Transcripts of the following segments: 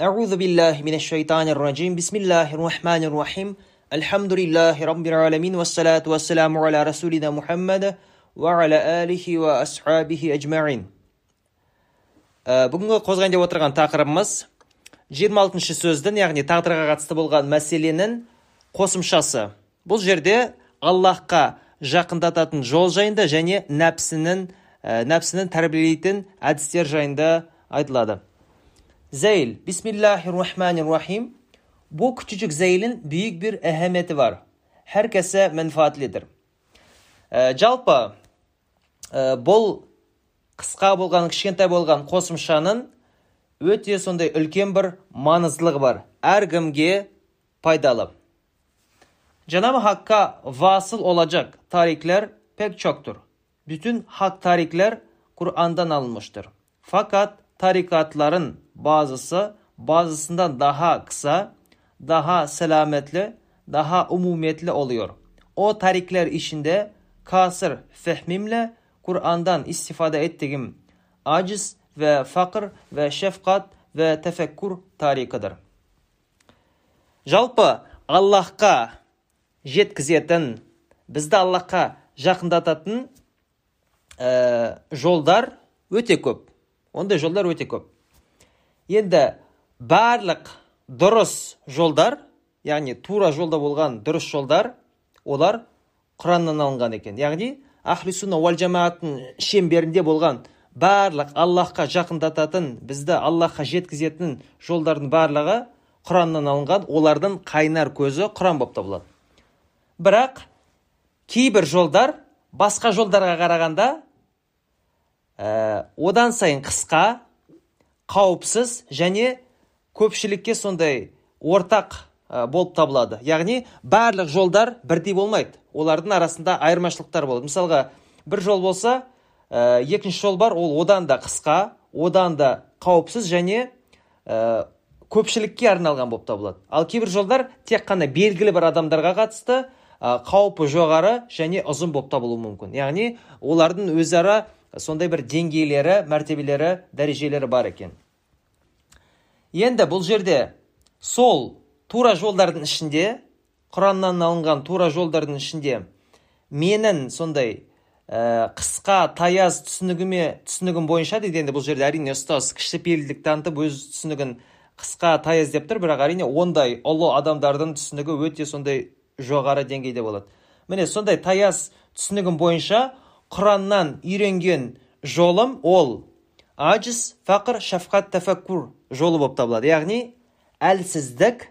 أعوذ بالله من الشيطان الرجيم بسم الله الرحمن الرحيم الحمد لله رب العالمين والصلاة والسلام على رسولنا محمد وعلى آله وأصحابه أجمعين бүгінгі қозғайын деп отырған тақырыбымыз 26 сөздің яғни тағдырға қатысты болған мәселенің қосымшасы бұл жерде аллахқа жақындататын жол жайында және нәпсінің ә, нәпсінің тәрбиелейтін әдістер жайында айтылады рахманир рахим бұл küçücük зәйлін бүйік бір әһәметі бар herkese menfaatlиdir ә, жалпы бұл қысқа болған кішкентай болған қосымшаның өте сондай үлкен бір маңыздылығы бар әркімге пайдалы Cenab-ı Hakk'a vasıl olacak tarikler pek çoktur. Bütün hak tarikler Kur'an'dan alınmıştır. Fakat tarikatların bazısı bazısından daha kısa, daha selametli, daha umumiyetli oluyor. O tarikler içinde kasır fehmimle Kur'an'dan istifade ettiğim aciz ve fakir ve şefkat ve tefekkur tarikıdır. Жалпы Аллахқа жеткізетін бізді Аллахқа жақындататын ә, жолдар өте көп ондай жолдар өте көп енді барлық дұрыс жолдар яғни тура жолда болған дұрыс жолдар олар құраннан алынған екен. Яғни ахли сунна уал жамааттың шеңберінде болған барлық аллахқа жақындататын бізді аллахқа жеткізетін жолдардың барлығы құраннан алынған олардың қайнар көзі құран болып табылады. Бірақ кейбір жолдар басқа жолдарға қарағанда ә, одан сайын қысқа қауіпсіз және көпшілікке сондай ортақ болып табылады. Яғни барлық жолдар бірдей болмайды. Олардың арасында айырмашылықтар болады. Мысалға бір жол болса ә, екінші жол бар ол одан да қысқа одан да қауіпсіз және ә, көпшілікке арналған болып табылады. Ал кейбір жолдар тек қана белгілі бір адамдарға қатысты ә, жоғары және ұзын болып табылуы мүмкін. Яғни олардың өзара сондай бір деңгейлері мәртебелері дәрежелері бар екен. Енді бұл жерде сол тура жолдардың ішінде құраннан алынған тура жолдардың ішінде менің сондай ә, қысқа таяз түсінігіме түсінігім бойынша дейді енді бұл жерде әрине ұстаз кішіпейілдік танытып өз түсінігін қысқа таяз деп тұр. Бірақ әрине ондай ұлы адамдардың түсінігі өте сондай жоғары деңгейде болады. Міне сондай таяз түсінігім бойынша құраннан үйренген жолым ол. Ажиз фақыр шафқат тәфәккур. Жолы болып табылады. Яғни әлсіздік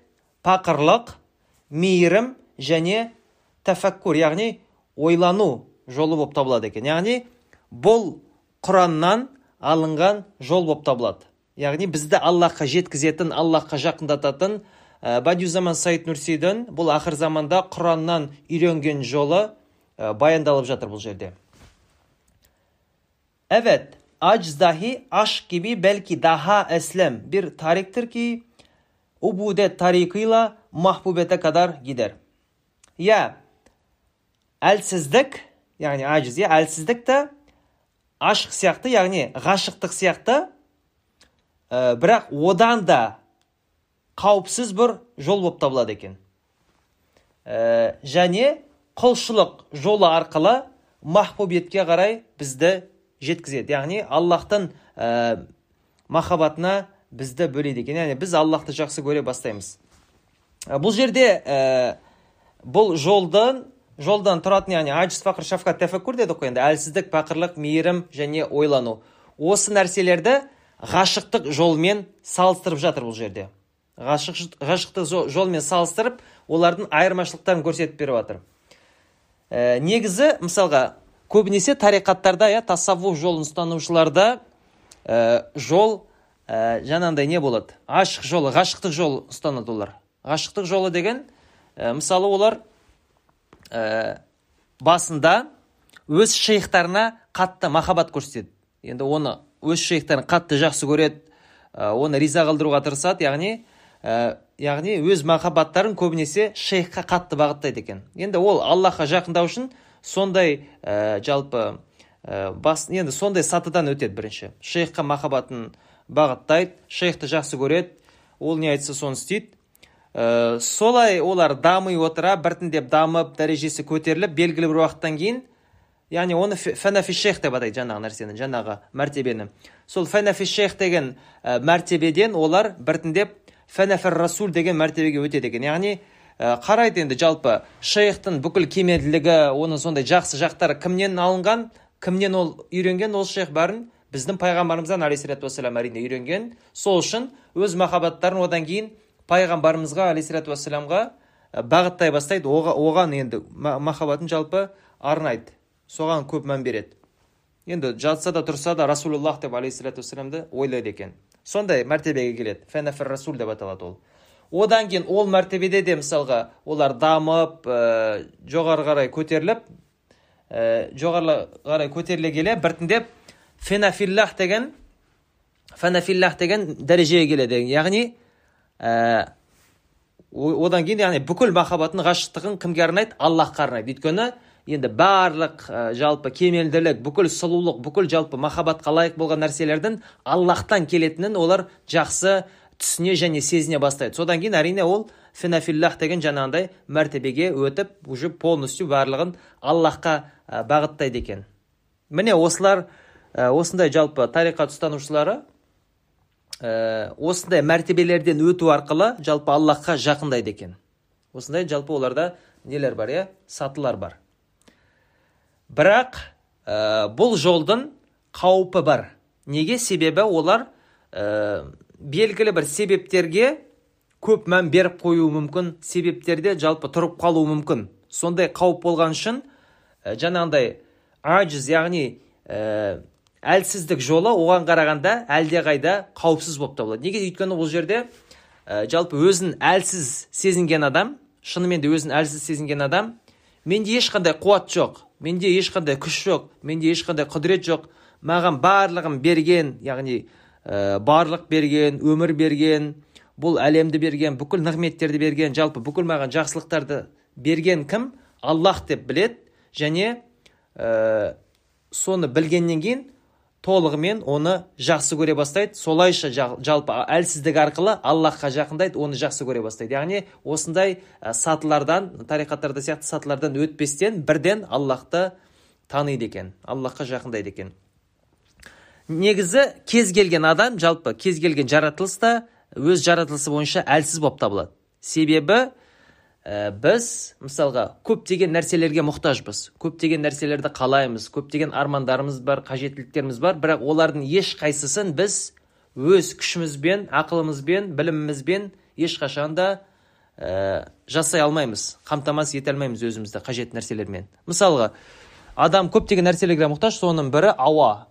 пақырлық мейірім және тәфәккур яғни ойлану жолы болып табылады екен. Яғни бұл құраннан алынған жол болып табылады. Яғни бізді аллахқа жеткізетін аллахқа жақындататын ә, бадиузаман саид нурсидің бұл ақыр заманда құраннан үйренген жолы ә, баяндалып жатыр бұл жерде. Evet, aciz dahi aşk gibi belki daha eslem bir tariktir ki ubudet tarikıyla mahbubete kadar gider. Ya әлсіздік яғни aciz ya әлсіздік те ашық сияқты яғни ғашықтық сияқты бірақ одан да қауіпсіз бір жол болып табылады екен және құлшылық жолы арқылы махбубетке қарай бізді жеткізеді. Яғни аллахтың ә, махаббатына бізді бөлейді екен. Яғни біз аллахты жақсы көре бастаймыз. Ә, бұл жерде ә, бұл жолдың жолдан тұратын яғни ажиз фақыр шафқат тәфәккур дедік қой енді. Әлсіздік пақырлық мейірім және ойлану. Осы нәрселерді ғашықтық жолмен салыстырып жатыр бұл жерде. Ғашық, ғашықтық жолмен салыстырып олардың айырмашылықтарын көрсетіп беріп жатыр. Ә, негізі мысалға көбінесе тариқаттарда иә тассаввуф жолын ұстанушыларда ә, жол ә, жаңағындай не болады? Ашық жолы ғашықтық жол ұстанады олар. Ғашықтық жолы деген ә, мысалы олар ә, басында өз шейхтарына қатты махаббат көрсетеді. Енді оны өз шейхтарын қатты жақсы көреді ә, оны риза қылдыруға тырысады яғни ә, яғни өз махаббаттарын көбінесе шейхқа қатты бағыттайды екен. Енді ол аллахқа жақындау үшін сондай ә, жалпы ә, бас енді сондай сатыдан өтеді бірінші. Шейхқа махаббатын бағыттайды шейхті жақсы көреді ол не айтса соны істейді. Ә, солай олар дами отыра біртіндеп дамып дәрежесі көтеріліп белгілі бір уақыттан кейін яғни оны фанафишейх деп атайды жаңағы нәрсені жаңағы мәртебені. Сол фанафишейх деген ә, мәртебеден олар біртіндеп фанафир расул деген мәртебеге өтеді екен. Яғни қарайды енді жалпы шейхтың бүкіл кемелділігі оның сондай жақсы жақтары кімнен алынған кімнен ол үйренген ол шейх бәрін біздің пайғамбарымыздан алейхисалату вассалам әрине үйренген. Сол үшін өз махаббаттарын одан кейін пайғамбарымызға алейхисалату вассаламға бағыттай бастайды. Оған енді махаббатын жалпы арнайды. Соған көп мән береді. Енді жатса да тұрса да расулуллах деп алейхисалату вассаламды ойлайды екен. Сондай мәртебеге келеді. Фәнафір расул деп аталады ол. Одан кейін ол мәртебеде де мысалға олар дамып ә, жоғары қарай көтеріліп ә, жоғары қарай көтеріле келе біртіндеп фенафиллах деген фанафиллах деген дәрежеге келеді яғни ә, одан кейін яғни бүкіл махаббатын ғашықтығын кімге арнайды? Аллахқа арнайды. Өйткені енді барлық ә, жалпы кемелділік бүкіл сұлулық бүкіл жалпы махаббатқа лайық болған нәрселердің аллахтан келетінін олар жақсы түсіне және сезіне бастайды. Содан кейін әрине ол фенафиллах деген жаңағындай мәртебеге өтіп уже полностью барлығын аллахқа бағыттайды екен. Міне осылар осындай жалпы тариқат ұстанушылары осындай мәртебелерден өту арқылы жалпы аллахқа жақындайды екен. Осындай жалпы оларда нелер бар иә? Сатылар бар. Бірақ ә, бұл жолдың қаупі бар. Неге? Себебі олар белгілі бір себептерге көп мән беріп қоюы мүмкін себептерде жалпы тұрып қалуы мүмкін. Сондай қауіп болған үшін ә, жаңағындай ажиз яғни ә, әлсіздік жолы оған қарағанда әлдеқайда қауіпсіз болып табылады. Неге? Өйткені бұл жерде ә, жалпы өзін әлсіз сезінген адам шынымен де өзін әлсіз сезінген адам менде ешқандай қуат жоқ менде ешқандай күш жоқ менде ешқандай құдірет жоқ маған барлығын берген яғни ә, барлық берген өмір берген бұл әлемді берген бүкіл нығметтерді берген жалпы бүкіл маған жақсылықтарды берген кім? Аллах деп білет және ә, соны білгеннен кейін толығымен оны жақсы көре бастайды. Солайша жалпы әлсіздік арқылы аллахқа жақындайды оны жақсы көре бастайды. Яғни осындай сатылардан тариқаттарда сияқты сатылардан өтпестен бірден аллахты таниды екен. Аллахқа жақындайды екен. Негізі кез келген адам жалпы кез келген жаратылыста өз жаратылысы бойынша әлсіз болып табылады. Себебі ә, біз мысалға көптеген нәрселерге мұқтажбыз көптеген нәрселерді қалаймыз көптеген армандарымыз бар қажеттіліктеріміз бар бірақ олардың ешқайсысын біз өз күшімізбен ақылымызбен білімімізбен ешқашан да ә, жасай алмаймыз қамтамасыз ете алмаймыз өзімізді қажет нәрселермен. Мысалға адам көптеген нәрселерге мұқтаж соның бірі ауа.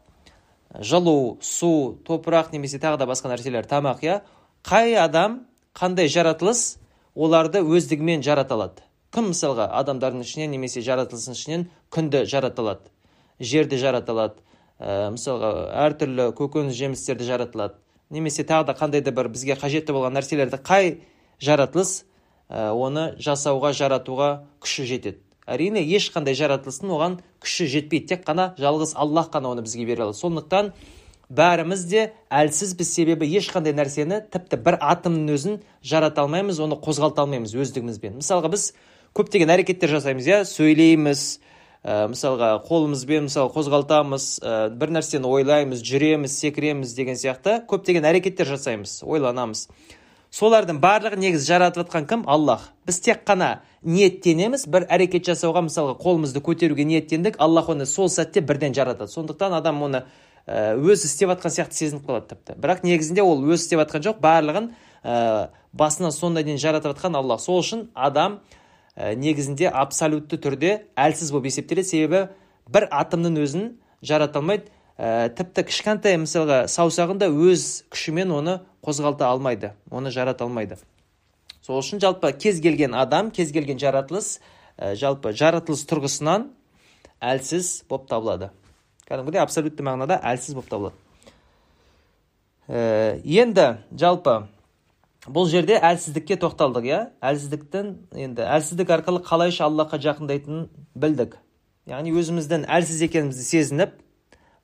Жылу су топырақ немесе тағы да басқа нәрселер тамақ иә? Қай адам қандай жаратылыс оларды өздігімен жарата алады кім мысалға адамдардың ішінен немесе жаратылыстың ішінен күнді жарата алады жерді жарата алады ә, мысалға әртүрлі көкөніс жемістерді жарата алады немесе тағы да қандай да бір бізге қажетті болған нәрселерді қай жаратылыс ә, оны жасауға жаратуға күші жетеді. Әрине ешқандай жаратылыстың оған күші жетпейді. Тек қана жалғыз аллах қана оны бізге бере алады. Сондықтан бәріміз де әлсізбіз себебі ешқандай нәрсені тіпті бір атомның өзін жарата алмаймыз оны қозғалта алмаймыз өздігімізбен. Мысалға біз көптеген әрекеттер жасаймыз иә? Сөйлейміз ә, мысалға қолымызбен мысалы қозғалтамыз ә, бір нәрсені ойлаймыз жүреміз секіреміз деген сияқты көптеген әрекеттер жасаймыз ойланамыз. Солардың барлығын негізі жаратып жатқан кім? Аллах. Біз тек қана ниеттенеміз бір әрекет жасауға мысалға қолымызды көтеруге ниеттендік аллах оны сол сәтте бірден жаратады. Сондықтан адам оны Э, өзі істеп жатқан сияқты сезініп қалады тіпті. Бірақ негізінде ол өзі істеп жатқан жоқ барлығын ә, басынан соңына дейін жаратып жатқан аллах. Сол үшін адам ә, негізінде абсолютті түрде әлсіз болып есептеледі. Себебі бір атомның өзін жарата алмайды ә, тіпті кішкентай мысалға саусағын да өз күшімен оны қозғалта алмайды оны жарата алмайды. Сол үшін жалпы кез келген адам кез келген жаратылыс ә, жалпы жаратылыс тұрғысынан әлсіз болып табылады. Кәдімгідей абсолютті мағынада әлсіз болып табылады. Ә, енді жалпы бұл жерде әлсіздікке тоқталдық иә? Әлсіздіктің енді әлсіздік арқылы қалайша аллахқа жақындайтынын білдік. Яғни өзіміздің әлсіз екенімізді сезініп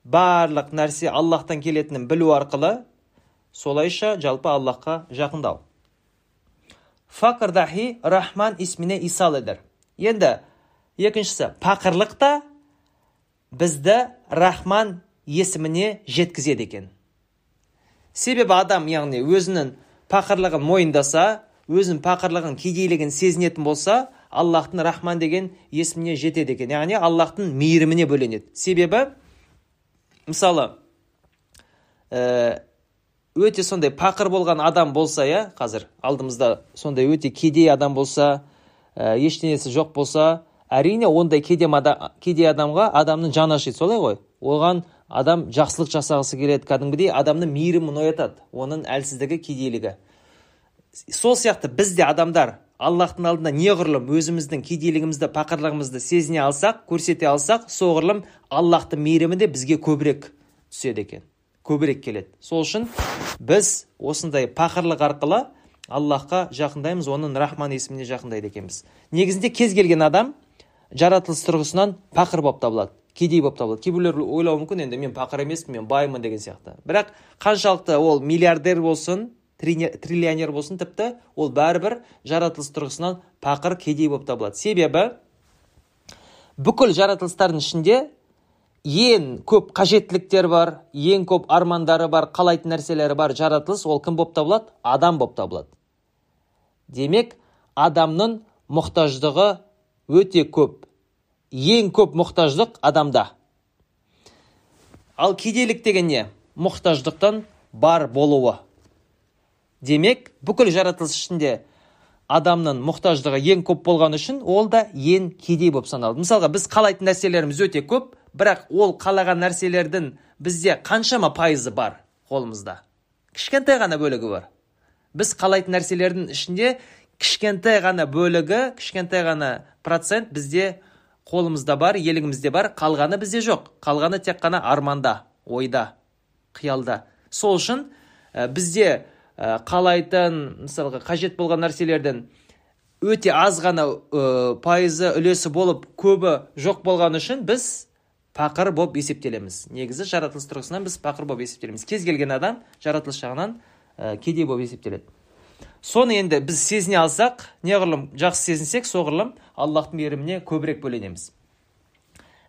барлық нәрсе аллахтан келетінін білу арқылы солайша жалпы аллахқа жақындау. Фақырдахи рахман исміне исал едір енді екіншісі пақырлық та бізді рахман есіміне жеткізеді екен. Себебі адам яғни өзінің пақырлығын мойындаса өзінің пақырлығын кедейлігін сезінетін болса аллахтың рахман деген есіміне жетеді екен. Яғни аллахтың мейіріміне бөленеді. Себебі мысалы ә, өте сондай пақыр болған адам болса иә қазір алдымызда сондай өте кедей адам болса ә, ештеңесі жоқ болса әрине ондай кедей адамға адамның жаны ашиды солай ғой. Оған адам жақсылық жасағысы келеді кәдімгідей адамның мейірімін оятады оның әлсіздігі кедейлігі. Сол сияқты біз де адамдар аллахтың алдында неғұрлым өзіміздің кедейлігімізді пақырлығымызды сезіне алсақ көрсете алсақ соғұрлым аллахтың мейірімі де бізге көбірек түседі екен. Көбірек келеді. Сол үшін біз осындай пақырлық арқылы аллахқа жақындаймыз оның рахман есіміне жақындайды екенбіз. Негізінде кез келген адам жаратылыс тұрғысынан пақыр болып табылады кедей болып табылады. Кейбіреулер ойлауы мүмкін енді мен пақыр емеспін мен баймын деген сияқты. Бірақ қаншалықты ол миллиардер болсын триллионер болсын тіпті ол бәрібір жаратылыс тұрғысынан пақыр кедей болып табылады. Себебі бүкіл жаратылыстардың ішінде ең көп қажеттіліктері бар ең көп армандары бар қалайтын нәрселері бар жаратылыс ол кім болып табылады? Адам болып табылады. Демек адамның мұқтаждығы өте көп. Ең көп мұқтаждық адамда. Ал кедейлік деген не? Мұқтаждықтың бар болуы. Демек бүкіл жаратылыс ішінде адамның мұқтаждығы ең көп болған үшін ол да ең кедей болып саналады мысалға біз қалайтын нәрселеріміз өте көп бірақ ол қалаған нәрселердің бізде қаншама пайызы бар қолымызда. Кішкентай ғана бөлігі бар. Біз қалайтын нәрселердің ішінде кішкентай ғана бөлігі кішкентай ғана процент бізде қолымызда бар елігімізде бар қалғаны бізде жоқ. Қалғаны тек қана арманда ойда қиялда. Сол үшін бізде ә, қалайтын мысалға қажет болған нәрселердің өте аз ғана ә, пайызы үлесі болып көбі жоқ болған үшін біз пақыр болып есептелеміз. Негізі жаратылыс тұрғысынан біз пақыр болып есептелеміз. Кез келген адам жаратылыс жағынан ә, кедей болып есептеледі. Соны енді біз сезіне алсақ неғұрлым жақсы сезінсек соғұрлым аллахтың мейіріміне көбірек бөленеміз.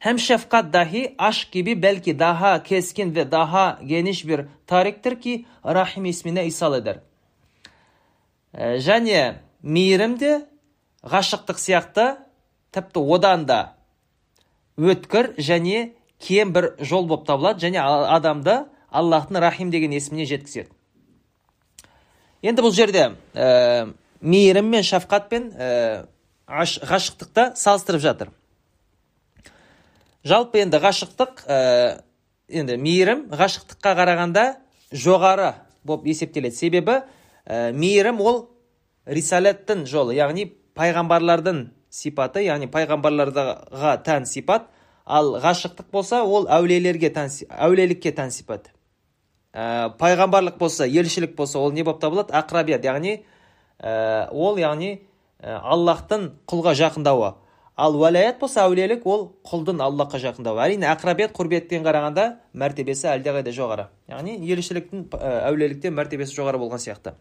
Hem şefkat dahi aşk gibi belki daha keskin ve daha geniş bir tariktir ki Rahim ismine isal eder. Және мейірім де ғашықтық сияқты тіпті одан да өткір және кең бір жол болып табылады және адамды аллахтың рахим деген есіміне жеткізеді енді бұл жерде ә, мейірім мен шафқат пен ә, ғашықтықты салыстырып жатыр жалпы енді ғашықтық ә, енді мейірім ғашықтыққа қарағанда жоғары болып есептеледі. Себебі ә, мейірім ол рисалеттің жолы яғни пайғамбарлардың сипаты яғни пайғамбарларға тән сипат. Ал ғашықтық болса ол әулиелерге тән әулиелікке тән сипат. Ә, пайғамбарлық болса елшілік болса ол не болып табылады? Ақрабият яғни ә, ол яғни ә, аллахтың құлға жақындауы. Ал уәлаят болса әулиелік ол құлдың аллахқа жақындауы. Әрине ақрабият құрбеттен қарағанда мәртебесі әлдеқайда жоғары. Яғни елшіліктің әулиеліктен мәртебесі жоғары болған сияқты.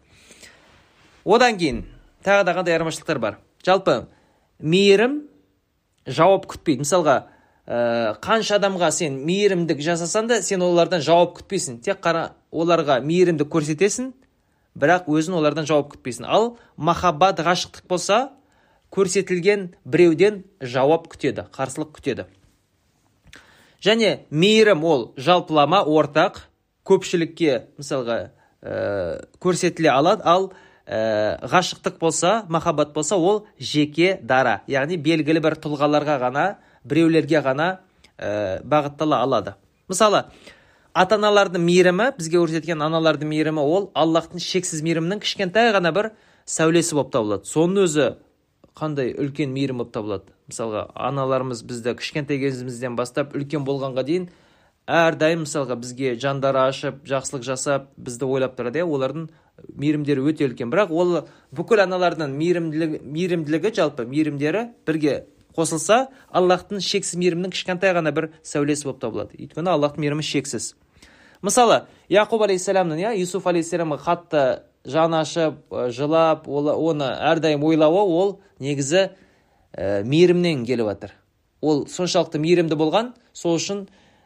Одан кейін тағы да қандай айырмашылықтар бар? Жалпы мейірім жауап күтпейді. Мысалға ә, қанша адамға сен мейірімдік жасасаң да сен олардан жауап күтпейсің. Тек қана оларға мейірімдік көрсетесің бірақ өзің олардан жауап күтпейсің. Ал махаббат ғашықтық болса көрсетілген біреуден жауап күтеді қарсылық күтеді. Және мейірім ол жалпылама ортақ көпшілікке мысалға ә, көрсетіле алады. Ал ә, ғашықтық болса махаббат болса ол жеке дара. Яғни белгілі бір тұлғаларға ғана біреулерге ғана ә, бағыттала алады. Мысалы ата аналардың мейірімі бізге көрсеткен аналардың мейірімі ол аллахтың шексіз мейірімінің кішкентай ғана бір сәулесі болып табылады. Соның өзі қандай үлкен мейірім болып табылады? Мысалға аналарымыз бізді кішкентай кезімізден бастап үлкен болғанға дейін әрдайым мысалға бізге жандары ашып жақсылық жасап бізді ойлап тұрады иә? Олардың мейірімдері өте үлкен. Бірақ ол бүкіл аналардың мейірімділігі, мейірімділігі жалпы мейірімдері бірге қосылса аллахтың шексіз мейірімінің кішкентай ғана бір сәулесі болып табылады. Өйткені аллахтың мейірімі шексіз. Мысалы яқуб алейхисаламның иә? Юсуф алейхисаламға қатты жаны ашып жылап оны әрдайым ойлауы ол негізі ә, мейірімнен келіп жатыр ол соншалықты мейірімді болған сол үшін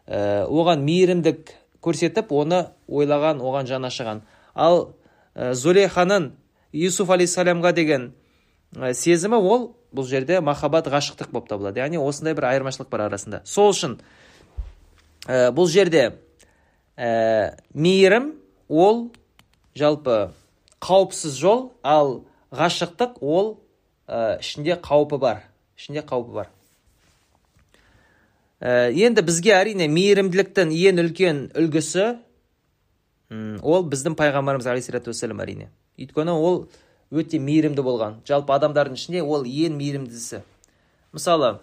ә, оған мейірімдік көрсетіп оны ойлаған оған жаны ашыған. Ал ә, зулейханың юсуф алейхисаламға деген ә, сезімі ол бұл жерде махаббат ғашықтық болып табылады. Яғни осындай бір айырмашылық бар арасында. Сол үшін ә, бұл жерде ә, мейірім ол жалпы қауіпсіз жол ал ғашықтық ол ә, ішінде қаупі бар. Ішінде қаупі бар. Ә, енді бізге әрине мейірімділіктің ең үлкен үлгісі ол біздің пайғамбарымыз алейхисалату уассалам әрине. Өйткені ол өте мейірімді болған. Жалпы адамдардың ішінде ол ең мейірімдісі. Мысалы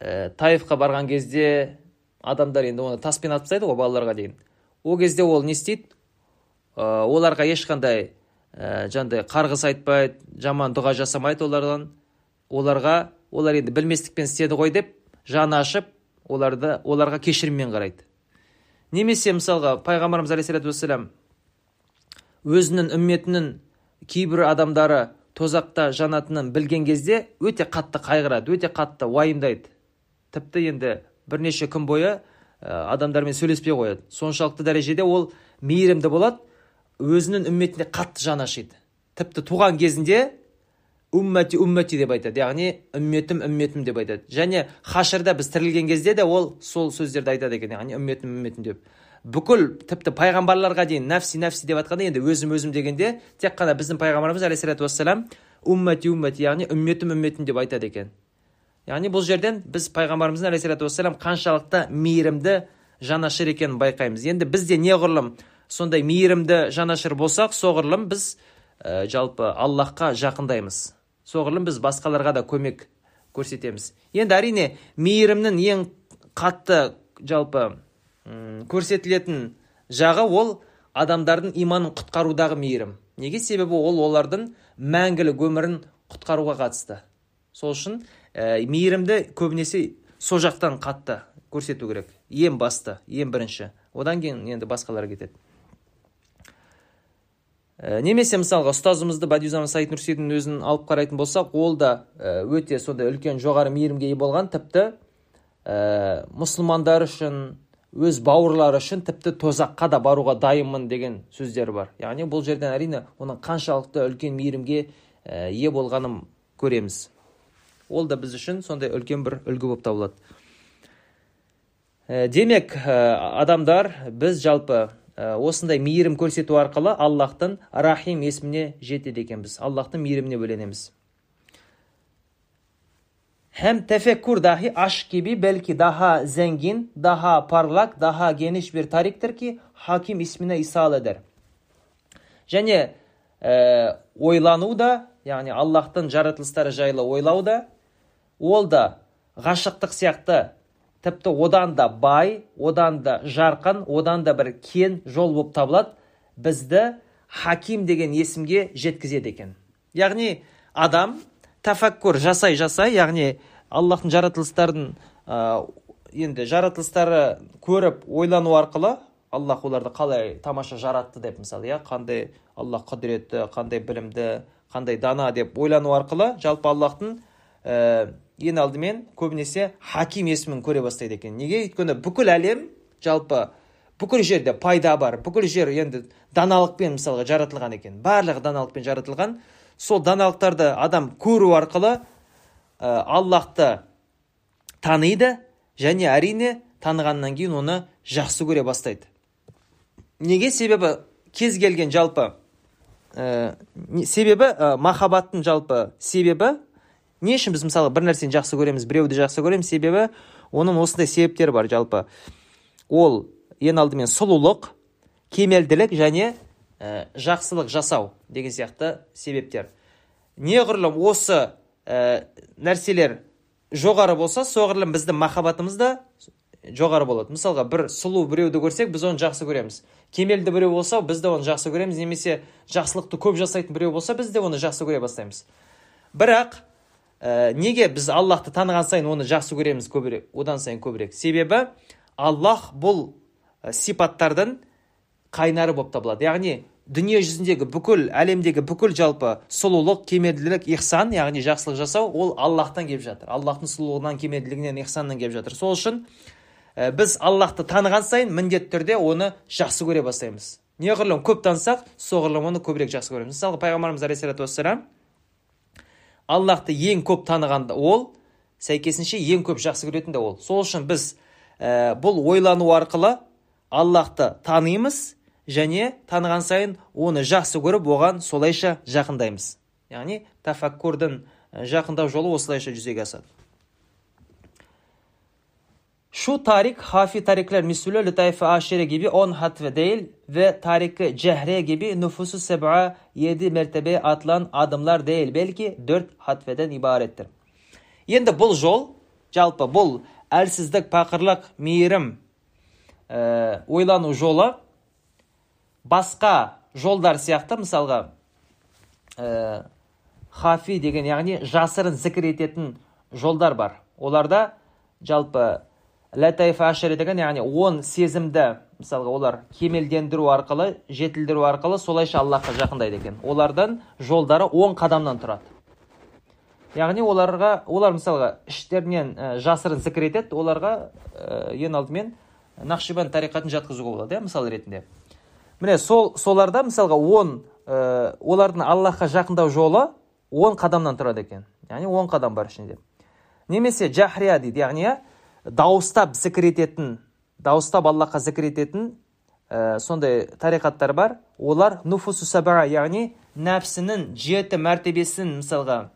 ә, таифқа барған кезде адамдар енді оны таспен атып тастайды ғой балаларға дейін. Ол кезде ол не істейді? Оларға ешқандай ә, жаңағыдай қарғыс айтпайды жаман дұға жасамайды олардан. Оларға олар енді білместікпен істеді ғой деп жаны ашып оларды оларға кешіріммен қарайды. Немесе мысалға пайғамбарымыз алейхисалату вассалам өзінің үмметінің кейбір адамдары тозақта жанатынын білген кезде өте қатты қайғырады өте қатты уайымдайды. Тіпті енді бірнеше күн бойы ә, адамдармен сөйлеспей қояды. Соншалықты дәрежеде ол мейірімді болады өзінің үмметіне қатты жаны ашиды тіпті туған кезінде уммати уммати деп айтады. Яғни үмметім үмметім деп айтады. Және хашырда біз тірілген кезде де ол сол сөздерді айтады екен. Яғни үмметім үмметім деп. Бүкіл тіпті пайғамбарларға дейін нәпси нәпси деп жатқанда енді өзім өзім дегенде тек қана біздің пайғамбарымыз алейхисалату уассалам уммати уммати яғни үмметім үмметім деп айтады екен. Яғни бұл жерден біз пайғамбарымыздың алейхисалату уассалам қаншалықты мейірімді жанашыр екенін байқаймыз. Енді біз де неғұрлым сондай мейірімді жанашыр болсақ соғұрлым біз ә, жалпы аллахқа жақындаймыз. Соғұрлым біз басқаларға да көмек көрсетеміз. Енді әрине мейірімнің ең қатты жалпы көрсетілетін жағы ол адамдардың иманын құтқарудағы мейірім. Неге? Себебі ол олардың мәңгілік өмірін құтқаруға қатысты. Сол үшін ә, мейірімді көбінесе сол жақтан қатты көрсету керек. Ең басты ең бірінші. Одан кейін енді басқалар кетеді. Ә, немесе мысалға ұстазымызды бадиузам саид нұрсейдің өзін алып қарайтын болсақ ол да ә, өте сондай үлкен жоғары мейірімге ие болған тіпті ә, мұсылмандар үшін өз бауырлары үшін тіпті тозаққа да баруға дайынмын деген сөздері бар. Яғни бұл жерден әрине оның қаншалықты үлкен мейірімге ие болғанын көреміз. Ол да біз үшін сондай үлкен бір үлгі болып табылады. Демек адамдар біз жалпы осындай мейірім көрсету арқылы аллахтың рахим есіміне жетеді екенбіз аллахтың мейіріміне бөленеміз hem tefekkür dahi aşk gibi belki daha zengin, daha parlak, daha geniş bir tariktir ki hakim ismine ishal. Және ә, ойлану да, яғни Аллахтың жаратылыстары жайлы ойлау да, ол да ғашықтық сияқты тіпті одан да бай, одан да жарқын, одан да бір кен жол болып табылады, бізді хаким деген есімге жеткізеді екен. Яғни адам тәфәккүр жасай жасай яғни аллахтың жаратылыстарын ә, енді жаратылыстары көріп ойлану арқылы аллах оларды қалай тамаша жаратты деп мысалы иә қандай аллах құдіретті қандай білімді қандай дана деп ойлану арқылы жалпы аллахтың ең алдымен көбінесе хаким есімін көре бастайды екен. Неге? Өйткені бүкіл әлем жалпы бүкіл жерде пайда бар. Бүкіл жер енді даналықпен мысалға жаратылған екен. Барлығы даналықпен жаратылған. Сол даналықтарды адам көру арқылы ә, аллахты таниды және әрине танығаннан кейін оны жақсы көре бастайды. Неге? Себебі кез келген жалпы ә, себебі ә, махаббаттың жалпы себебі не үшін біз мысалы бір нәрсені жақсы көреміз біреуді жақсы көреміз себебі оның осындай себептері бар. Жалпы ол ең алдымен сұлулық кемелділік және ә, жақсылық жасау деген сияқты себептер. Неғұрлым осы ә, нәрселер жоғары болса соғұрлым біздің махаббатымыз да жоғары болады. Мысалға бір сұлу біреуді көрсек біз оны жақсы көреміз. Кемелді біреу болса біз де оны жақсы көреміз. Немесе жақсылықты көп жасайтын біреу болса біз де оны жақсы көре бастаймыз. Бірақ ә, неге біз аллахты таныған сайын оны жақсы көреміз көбірек? Одан сайын көбірек. Себебі аллах бұл сипаттардың қайнары болып табылады. Яғни дүние жүзіндегі бүкіл әлемдегі бүкіл жалпы сұлулық кемелділік ихсан яғни жақсылық жасау ол аллахтан келіп жатыр. Аллахтың сұлулығынан кемелділігінен ихсаннан келіп жатыр. Сол үшін ә, біз аллахты таныған сайын міндетті түрде оны жақсы көре бастаймыз. Неғұрлым көп танысақ соғұрлым оны көбірек жақсы көреміз. Мысалы пайғамбарымыз алейхисалату вассалам аллахты ең көп таныған ол сәйкесінше ең көп жақсы көретін де ол. Сол үшін біз ә, бұл ойлану арқылы аллахты танимыз және таныған сайын оны жақсы көріп оған солайша жақындаймыз. Яғни тафаккурдың жақындау жолы осылайша жүзеге асады. Şu tarik hafi tarikler misülü lütayfe aşire gibi 10 hatve değil ve tariki cehre gibi nüfusu seb'a 7 mertebe atılan adımlar değil belki 4 hatveden ibarettir. Енді бұл жол, жалпы бұл әлсіздік, пақырлық, мейірім, ә, ойлану жолы басқа жолдар сияқты мысалға ә, хафи деген яғни жасырын зікір ететін жолдар бар оларда жалпы ләтайф ашари деген яғни он сезімді мысалға олар кемелдендіру арқылы жетілдіру арқылы солайша аллахқа жақындайды екен. Олардан жолдары он қадамнан тұрады. Яғни оларға олар мысалға іштерінен ә, жасырын зікір етеді оларға ә, ең алдымен нақшибан тариқатын жатқызуға болады иә мысал ретінде. Міне сол соларда мысалға он ә, олардың аллахқа жақындау жолы он қадамнан тұрады екен. Яғни он қадам бар ішінде. Немесе жахрия дейді яғни дауыстап зікір ететін дауыстап аллахқа зікір ететін ә, сондай тариқаттар бар. Олар нуфусу саба яғни нәпсінің жеті мәртебесін мысалға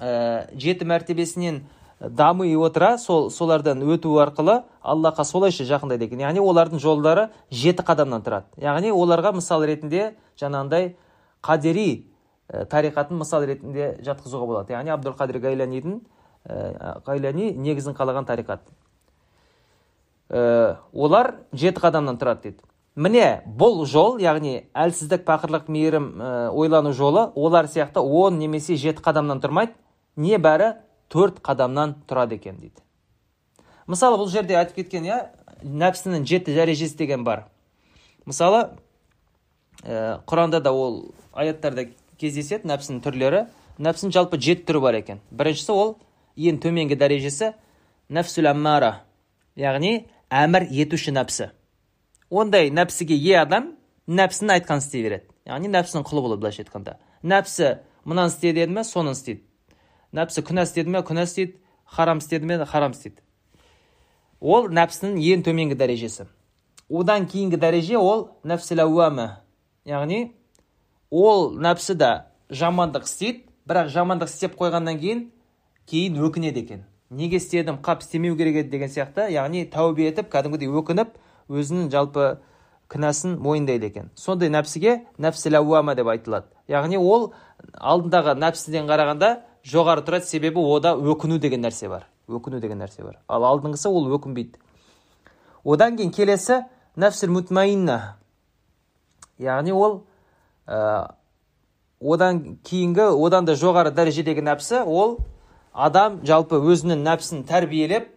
ә, жеті мәртебесінен дами отыра сол солардан өту арқылы аллахқа солайша жақындайды екен. Яғни олардың жолдары жеті қадамнан тұрады. Яғни оларға мысал ретінде жаңағындай қадери ә, тариқатын мысал ретінде жатқызуға болады. Яғни абдул қадир гайлянидің ә, гайляни негізін қалаған тариқат ә, олар жеті қадамнан тұрады дейді. Міне бұл жол яғни әлсіздік пақырлық мейірім ә, ойлану жолы олар сияқты он немесе жеті қадамнан тұрмайды. Небәрі төрт қадамнан тұрады екен дейді. Мысалы бұл жерде айтып кеткен иә нәпсінің жеті дәрежесі деген бар. Мысалы ә, құранда да ол аяттарда кездеседі нәпсінің түрлері. Нәпсінің жалпы жеті түрі бар екен. Біріншісі ол ең төменгі дәрежесі яғни әмір етуші нәпсі. Ондай нәпсіге ие адам нәпсінің айтқанын істей береді. Яғни нәпсінің құлы болады былайша айтқанда. Нәпсі мынаны істе деді ме соны істейді. Нәпсі күнә істеді ме күнә істейді. Харам істеді ме харам істейді. Ол нәпсінің ең төменгі дәрежесі. Одан кейінгі дәреже ол нәпсіл яғни ол нәпсі да жамандық істейді бірақ жамандық істеп қойғаннан кейін кейін өкінеді екен. Неге істедім қап істемеу керек еді деген сияқты яғни тәубе етіп кәдімгідей өкініп өзінің жалпы кінәсін мойындайды екен. Сондай нәпсіге нәпсіл деп айтылады. Яғни ол алдындағы нәпсіден қарағанда жоғары тұрады себебі ода өкіну деген нәрсе бар. Өкіну деген нәрсе бар. Ал алдыңғысы ол өкінбейді. Одан кейін келесі нәпсіл мутмаинна яғни ол ә, одан кейінгі одан да жоғары дәрежедегі нәпсі ол адам жалпы өзінің нәпсін тәрбиелеп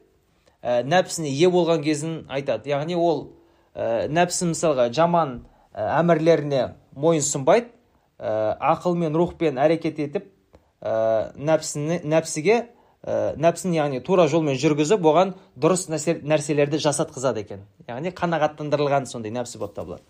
ә, нәпсіне ие болған кезін айтады. Яғни ол ә, нәпсі мысалға жаман ә, әмірлеріне мойын сұнбайды ә, ақылмен рухпен әрекет етіп ә, нәпсіні нәпсіге ә, нәпсін яғни тура жолмен жүргізіп оған дұрыс нәрселерді жасатқызады екен. Яғни қанағаттандырылған сондай нәпсі болып табылады.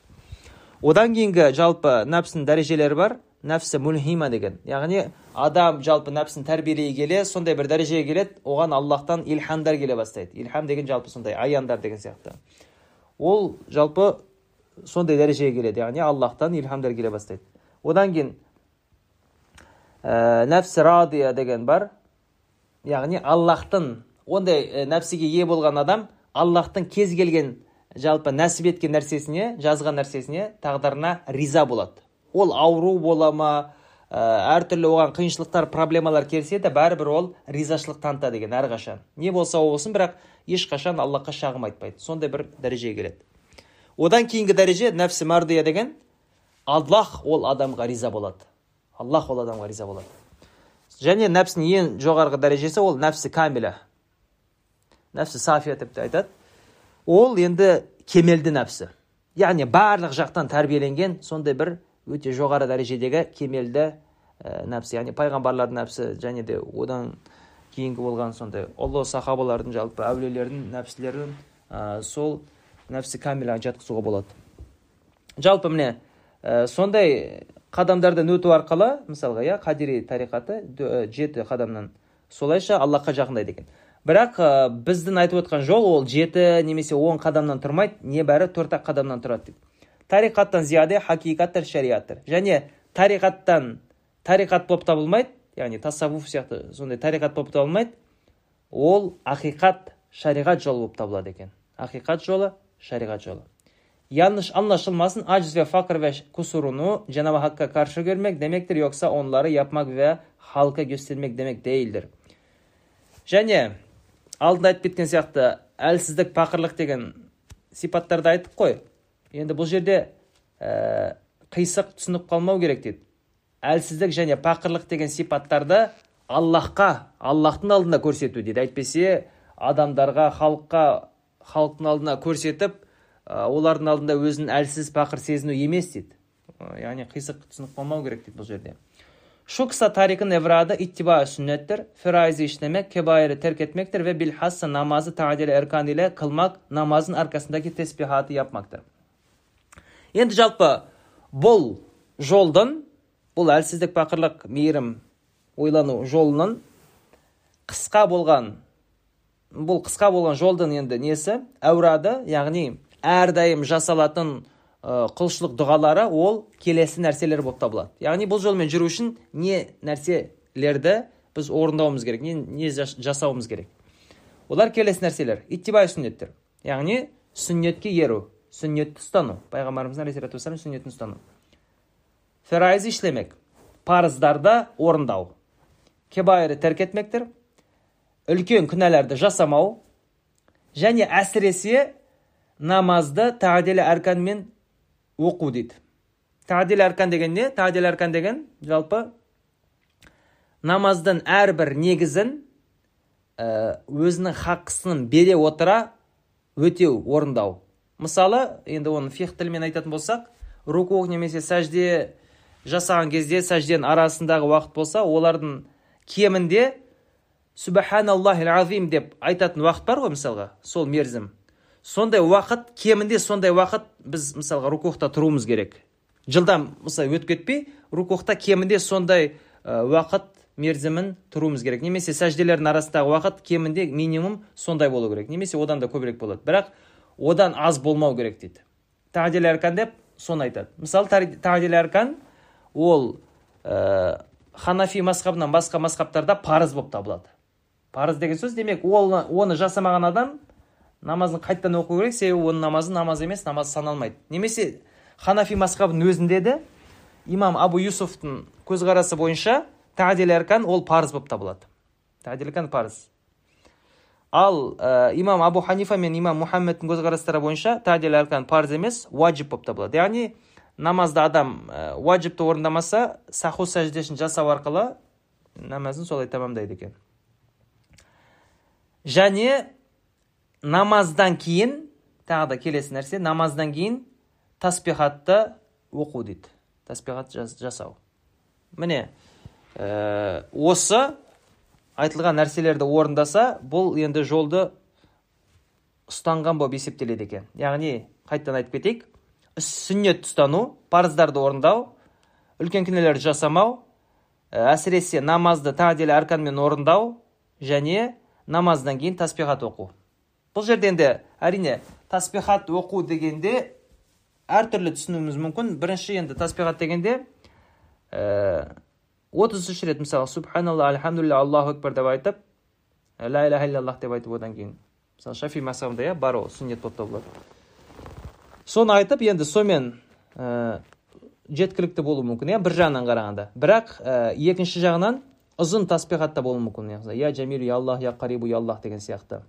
Одан кейінгі жалпы нәпсінің дәрежелері бар. Нәпсі мульхима деген яғни адам жалпы нәпсін тәрбиелей келе сондай бір дәрежеге келеді оған аллахтан илхамдар келе бастайды илхам деген жалпы сондай аяндар деген сияқты ол жалпы сондай дәрежеге келеді яғни аллахтан илхамдар келе бастайды одан кейін ә, нәпсі радия деген бар яғни аллахтың ондай ә, нәпсіге ие болған адам аллахтың кез келген жалпы нәсіп еткен нәрсесіне жазған нәрсесіне тағдырына риза болады ол ауру бола ма ә, әртүрлі оған қиыншылықтар проблемалар келсе де бәрібір ол ризашылық танытады екен әрқашан. Не болса болсын бірақ ешқашан аллахқа шағым айтпайды. Сондай бір дәрежеге келеді. Одан кейінгі дәреже нәпсі мардия деген аллах ол адамға риза болады аллах ол адамға риза болады және нәпсінің ең жоғарғы дәрежесі ол нәпсі камиля нәпсі сафия деп айтады. Ол енді кемелді нәпсі яғни барлық жақтан тәрбиеленген сондай бір өте жоғары дәрежедегі кемелді ә, нәпсі яғни пайғамбарлардың нәпсі және де одан кейінгі болған сондай ұлы сахабалардың жалпы әулиелердің нәпсілерін ә, сол нәпсі камилаға жатқызуға болады. Жалпы міне ә, сондай қадамдардан өту арқылы мысалға иә қадири тариқаты жеті қадамнан солайша аллахқа жақындайды екен. Бірақ ә, біздің айтып отқан жол ол жеті немесе он қадамнан тұрмайды небәрі төрт ақ қадамнан тұрады дейді тариқаттан зияде хакикаттар шариаттар. Және тариқаттан тариқат болып табылмайды яғни тассавуф сияқты сондай тариқат болып табылмайды ол ақиқат шариғат жолы болып табылады екен. Ақиқат жолы шариғат жолы. Yanlış anlaşılmasın aciz ve fakir ve kusurunu Cenab-ı Hakk'a karşı görmek demektir yoksa onları yapmak ve halka göstermek demek değildir. және алдында айтып кеткен сияқты әлсіздік пақырлық деген сипаттарды айттық қой. Енді бұл жерде ә, қисық түсініп қалмау керек дейді әлсіздік және пақырлық деген сипаттарды аллахқа аллахтың алдында көрсету дейді әйтпесе адамдарға халыққа халықтың алдына көрсетіп олардың алдында өзін әлсіз пақыр сезіну емес дейді яғни қисық түсініп қалмау керек дейді бұл жерде kısa tarikin evradı ittiba sünnettir. Feraizi işlemek, kebairi terk etmektir ve bilhassa namazı tadil erkan ile kılmak, namazın arkasındaki tesbihatı yapmaktır. Енді жалпы бұл жолдың, бұл әлсіздік пақырлық мейірім ойлану жолының қысқа болған, бұл қысқа болған жолдың енді несі әурады, яғни әрдайым жасалатын құлшылық дұғалары ол келесі нәрселер болып табылады яғни бұл жолмен жүру үшін не нәрселерді біз орындауымыз керек не, не жасауымыз керек олар келесі нәрселер иттибай сүннеттер яғни сүннетке еру сүннетті ұстану пайғамбарымыздың алейхисалату вассалам сүннетін ұстану ферайз ішлемек. Парыздарды орындау. Кебайры тәрк үлкен күнәларды жасамау. Және әсіресе намазды тағдел әрканмен оқу дейді. Тағдел әркан деген не? Тағдел әркан деген жалпы намаздың әрбір негізін ә, өзінің хақысын бере отыра өтеу орындау. Мысалы енді оны фих тілімен айтатын болсақ руку немесе сәжде жасаған кезде сәжденің арасындағы уақыт болса олардың кемінде субханаллахил азим деп айтатын уақыт бар ғой мысалға сол мерзім. Сондай уақыт кемінде сондай уақыт біз мысалға рукухта тұруымыз керек. Жылдам мысалы өтіп кетпей рукухта кемінде сондай уақыт мерзімін тұруымыз керек. Немесе сәжделердің арасындағы уақыт кемінде минимум сондай болу керек. Немесе одан да көбірек болады. Бірақ одан аз болмау керек дейді. Тағдил әркан деп соны айтады. Мысалы тағдил әркан ол ә, ханафи мазхабынан басқа мазхабтарда парыз болып табылады. Парыз деген сөз демек ол, оны жасамаған адам намазын қайтадан оқу керек себебі оның намазы намаз емес намаз саналмайды. Немесе ханафи мазхабының өзінде де имам абу юсуфтың көзқарасы бойынша тадил әркан ол парыз болып табылады. Тадил әркан парыз. Ал ә, имам абу ханифа мен имам мұхаммедтің көзқарастары бойынша тадил әркан парыз емес уаджиб болып табылады. Яғни намазды адам ә, орындамаса саху сәждесін жасау арқылы намазын солай тамамдайды екен. Және намаздан кейін тағы да келесі нәрсе намаздан кейін таспихатты оқу дейді. Таспихат жасау. Міне ә, осы айтылған нәрселерді орындаса бұл енді жолды ұстанған болып есептеледі екен. Яғни қайтадан айтып кетейік сүннет ұстану парыздарды орындау үлкен күнәлерді жасамау ә, әсіресе намазды тағдел арканмен орындау және намаздан кейін таспихат оқу. Бұл жерде енді әрине таспихат оқу дегенде әртүрлі түсінуіміз мүмкін. Бірінші енді таспихат дегенде отыз үш рет мысалы субханалла альхамдулилля аллаху акбар деп айтып ла иляха иллаллах деп айтып одан кейін мысалы шафи мазхабында иә бар ол сүннет болып табылады. Соны айтып енді сонымен ә, жеткілікті болуы мүмкін иә бір жағынан қарағанда. Бірақ ә, екінші жағынан ұзын таспихат та болуы мүмкін я жәмил я аллах я қарибу я аллах деген сияқты.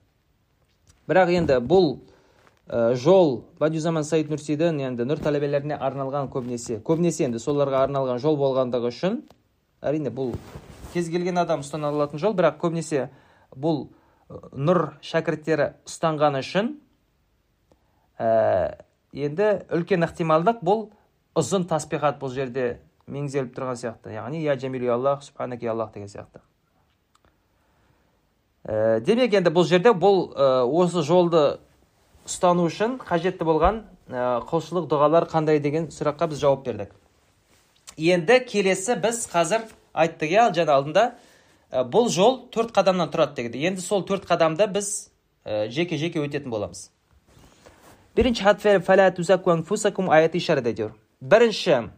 Бірақ енді бұл ә, жол бадюзаман саид нурсидің енді нұр талабелеріне арналған көбінесе көбінесе енді соларға арналған жол болғандығы үшін әрине бұл кез келген адам ұстана алатын жол бірақ көбінесе бұл нұр шәкірттері ұстанғаны үшін ә, енді үлкен ықтималдық бұл ұзын таспихат бұл жерде меңзеліп тұрған сияқты. Яғни я жәмил аллах субханаке аллах деген сияқты. Ә, демек енді бұл жерде бұл ә, осы жолды ұстану үшін қажетті болған ә, құлшылық дұғалар қандай деген сұраққа біз жауап бердік. Енді келесі біз қазір айттық иә жаңа алдында. Бұл жол төрт қадамнан тұрады дегенде енді сол төрт қадамды біз жеке жеке өтетін боламыз. Бірінші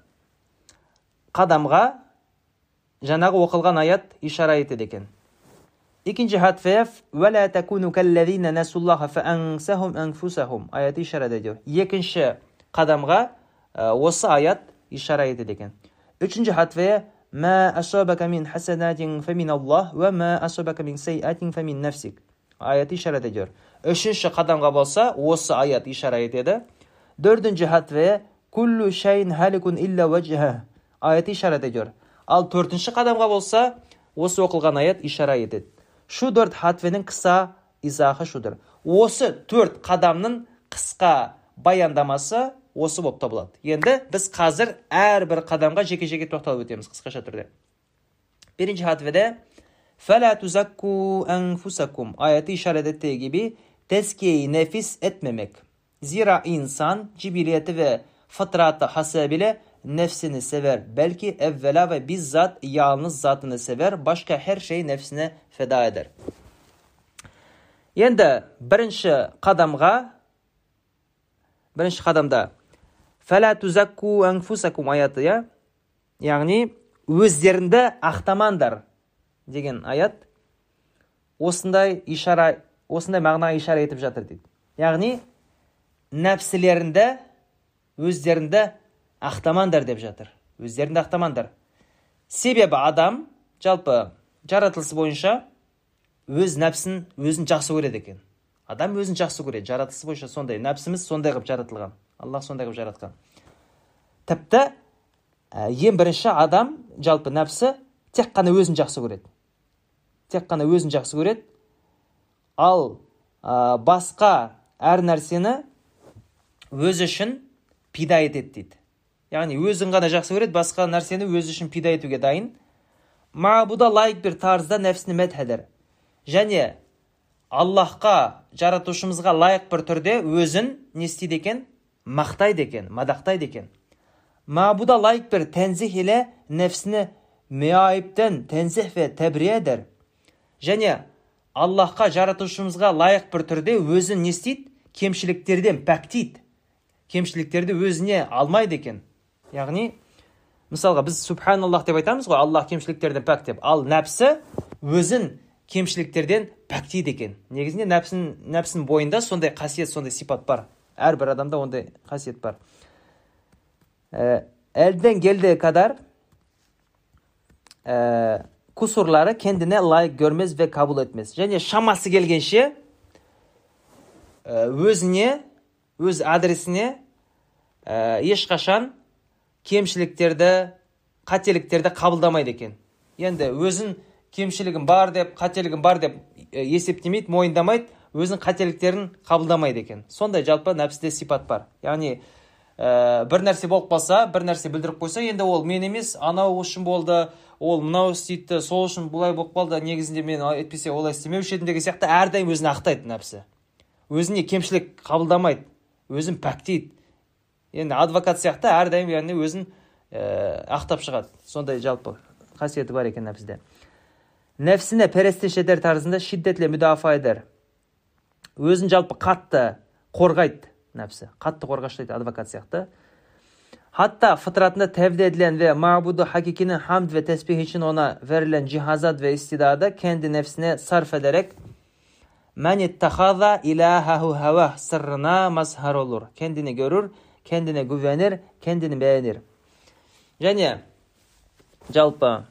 қадамға жаңағы оқылған аят ишара етеді екен. Ediyor екінші қадамға осы аят ишара етеді екен үшінші хатфе ما أصابك من حسنات فمن الله وما أصابك من سيئات فمن نفسك аят ишарат ediyor үшінші қадамға болса осы аят ишара етеді төртінші хатве куллу шайин халикун илля ваджха аят ишарат ediyor ал төртінші қадамға болса осы оқылған аят ишара етеді шу төрт хатвенің қыса изахы шудыр осы төрт қадамның қысқа баяндамасы осы болып табылады. Енді біз қазір әрбір қадамға жеке жеке тоқталып өтеміз қысқаша түрде. Бірінші хатведе аяты ишарада тегиби тәскей нәфис етмемек зира инсан жибилеті ве фытраты хасабиле нәфсіні сәвер бәлки әввәла ве биззат ялыз затыны сәвер Башқа һәр шей нәфсіне феда едер енді бірінші қадамға бірінші қадамда фәлә аяты иә? Яғни өздеріңді ақтамаңдар деген аят осындай ишара осындай мағынаға ишара етіп жатыр дейді. Яғни нәпсілеріңді өздеріңді ақтамаңдар деп жатыр. Өздеріңді ақтамаңдар. Себебі адам жалпы жаратылысы бойынша өз нәпсін өзін жақсы көреді екен. Адам өзін жақсы көреді. Жаратылысы бойынша сондай нәпсіміз сондай қылып жаратылған. Аллах сондай қылып жаратқан тіпті ең бірінші адам жалпы нәпсі тек қана өзін жақсы көреді тек қана өзін жақсы көреді ал ә, басқа әр нәрсені өзі үшін пида етеді дейді яғни өзін ғана жақсы көреді басқа нәрсені өзі үшін пида етуге дайын мабуда лайк бір тарзда нәпсіні мәдхедер және аллахқа жаратушымызға лайық бір түрде өзін не істейді екен мақтайды екен мадақтайды екен мабуда лайк бір тәнзих ile нәпсіні меайыптен тәнзих ве тәбрие едер және аллахқа жаратушымызға лайық бір түрде өзін не істейді? Кемшіліктерден пәктейді. Кемшіліктерді өзіне алмайды екен. Яғни мысалға біз субханаллах деп айтамыз ғой аллах кемшіліктерден пәк деп ал нәпсі өзін кемшіліктерден пәктейді екен. Негізінде нәпсін нәпсінің бойында сондай қасиет сондай сипат бар. Әрбір адамда ондай қасиет бар. Әлден келді кадар kusurları kendine layık görmez ve kabul etmez. және шамасы келгенше өзіне өз адресіне ешқашан кемшіліктерді қателіктерді қабылдамайды екен. Енді өзін кемшілігім бар деп қателігім бар деп есептемейді мойындамайды. Өзінің қателіктерін қабылдамайды екен. Сондай жалпы нәпсіде сипат бар. Яғни ә, бір нәрсе болып қалса бір нәрсе білдіріп қойса енді ол мен емес анау үшін болды ол мынау істейді сол үшін бұлай болып қалды негізінде мен әйтпесе олай істемеуші едім деген сияқты әрдайым өзін ақтайды нәпсі. Өзіне кемшілік қабылдамайды өзін пәктейді. Енді адвокат сияқты әрдайым яғни өзін ә, ақтап шығады. Сондай жалпы қасиеті бар екен нәпсіде. Нәпсіне перестеш етер мүдафа едер өзін жалпы қатты қорғайды нәпсі қатты қорғаштайды адвокат сияқты fıtratında tevdi edilen ve mabudu hakikinin hamd ve tesbih için ona verilen cihazat ve istidada kendi nefsine sarf ederek men ittehaza ilahahu heva sırrına mazhar olur. Kendini görür, kendine güvenir, kendini beğenir. Және жалпы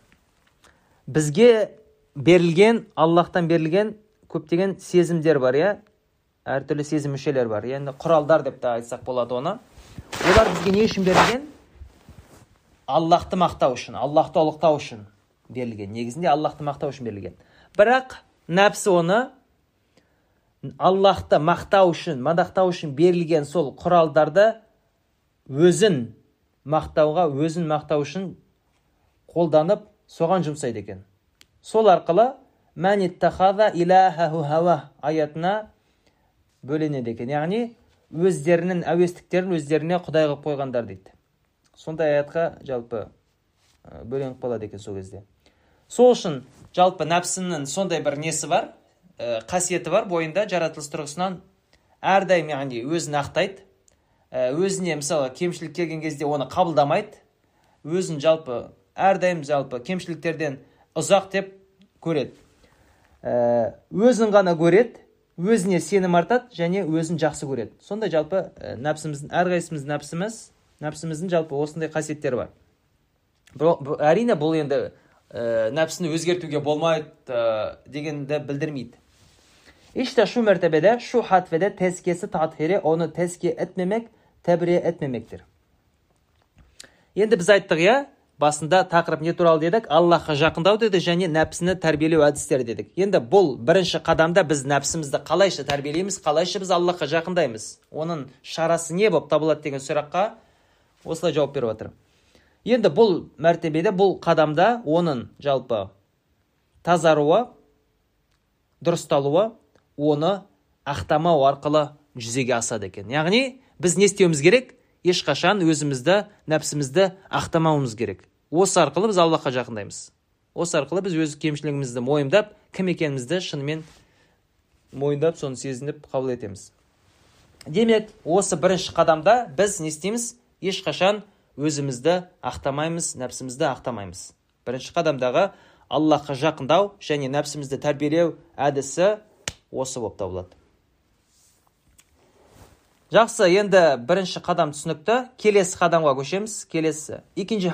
бізге берілген аллахтан берілген көптеген сезімдер бар иә әртүрлі сезім мүшелері бар. Енді құралдар деп те айтсақ болады оны. Олар бізге не үшін берілген? Аллахты мақтау үшін аллахты ұлықтау үшін берілген. Негізінде аллахты мақтау үшін берілген. Бірақ нәпсі оны аллахты мақтау үшін мадақтау үшін берілген сол құралдарды өзін мақтауға өзін мақтау үшін қолданып соған жұмсайды екен. Сол арқылы аятына бөленеді екен яғни өздерінің әуестіктерін өздеріне құдай қылып қойғандар дейді. Сондай аятқа жалпы бөленіп қалады екен сол кезде. Сол үшін жалпы нәпсінің сондай бір несі бар қасиеті бар бойында жаратылыс тұрғысынан әрдайым яғни өзін ақтайды өзіне мысалы кемшілік келген кезде оны қабылдамайды өзін жалпы әрдайым жалпы кемшіліктерден ұзақ деп көреді. Өзін ғана көреді өзіне сенім артады және өзін жақсы көреді. Сондай жалпы ә, нәпсіміздің әрқайсымыздың нәпсіміз нәпсіміздің жалпы осындай қасиеттері бар. Бұл, әрине бұл енді ә, нәпсіні өзгертуге болмайды ә, дегенді білдірмейді. İşte şu mertebede, şu hatvede tezkiyesi tathiri onu tezkiye etmemek, tebriye etmemektir. Енді біз айттық иә? Басында тақырып не туралы дедік? Аллахқа жақындау деді және нәпсіні тәрбиелеу әдістері дедік. Енді бұл бірінші қадамда біз нәпсімізді қалайша тәрбиелейміз қалайша біз аллахқа жақындаймыз? Оның шарасы не болып табылады деген сұраққа осылай жауап беріп жатыр енді бұл мәртебеде бұл қадамда оның жалпы тазаруы дұрысталуы оны ақтамау арқылы жүзеге асады екен. Яғни біз не істеуіміз керек? Ешқашан өзімізді нәпсімізді ақтамауымыз керек. Осы арқылы біз аллахқа жақындаймыз. Осы арқылы біз өз кемшілігімізді мойындап кім екенімізді шынымен мойындап соны сезініп қабыл етеміз. Демек осы бірінші қадамда біз не істейміз? Ешқашан өзімізді ақтамаймыз нәпсімізді ақтамаймыз. Бірінші қадамдағы аллахқа жақындау және нәпсімізді тәрбиелеу әдісі осы болып табылады. Жақсы енді бірінші қадам түсінікті. Келесі қадамға көшеміз. Келесі. Екінші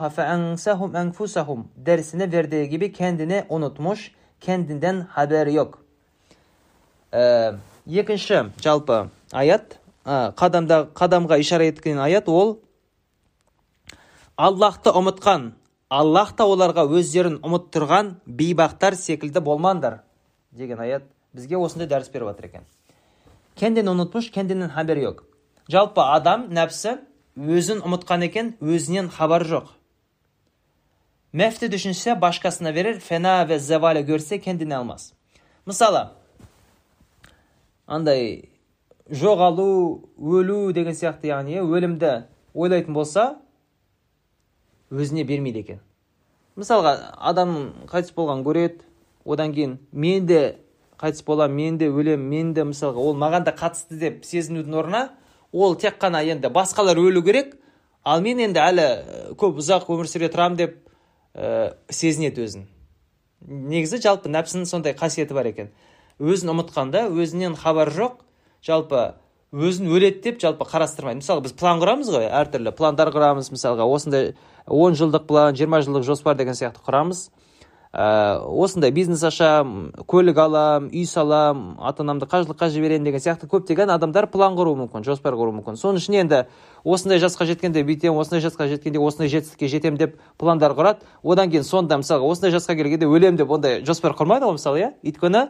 хатведе dersine verdiği gibi kendini unutmuş, kendinden haberi yok. Ә, екінші жалпы аят қадамда қадамға ишара еткен аят ол аллахты ұмытқан аллах та оларға өздерін ұмыттырған бейбақтар секілді болмаңдар деген аят бізге осындай дәріс беріп жатыр екен кенден ұмытмыш кенденен хабар жоқ жалпы адам нәпсі өзін ұмытқан екен өзінен хабар жоқ. Мәфті düşünse başkasına verir fena ve zevale görse kendine almaz мысалы андай жоғалу өлу деген сияқты яғни өлімді ойлайтын болса өзіне бермейді екен. Мысалға адам қайтыс болған көреді одан кейін мен де қайтыс боламын мен де өлемін мен де мысалға ол маған да қатысты деп сезінудің орнына ол тек қана енді басқалар өлу керек ал мен енді әлі көп ұзақ өмір сүре тұрамын деп ә, сезінеді өзін. Негізі жалпы нәпсінің сондай қасиеті бар екен. Өзін ұмытқанда өзінен хабар жоқ жалпы өзін өледі деп жалпы қарастырмайды. Мысалы біз план құрамыз ғой әртүрлі пландар құрамыз мысалға осындай он жылдық план жиырма жылдық жоспар деген сияқты құрамыз. Ә, осындай бизнес ашам көлік алам үй салам ата анамды қажылыққа жіберемін деген сияқты көптеген адамдар план құруы мүмкін жоспар құруы мүмкін. Соның ішіне енді осындай жасқа жеткенде бүйтемін осындай жасқа жеткенде осындай жетістікке жетемін деп пландар құрады. Одан кейін сонда мысалға осындай жасқа келгенде өлемін деп ондай жоспар құрмайды ғой мысалы иә? Өйткені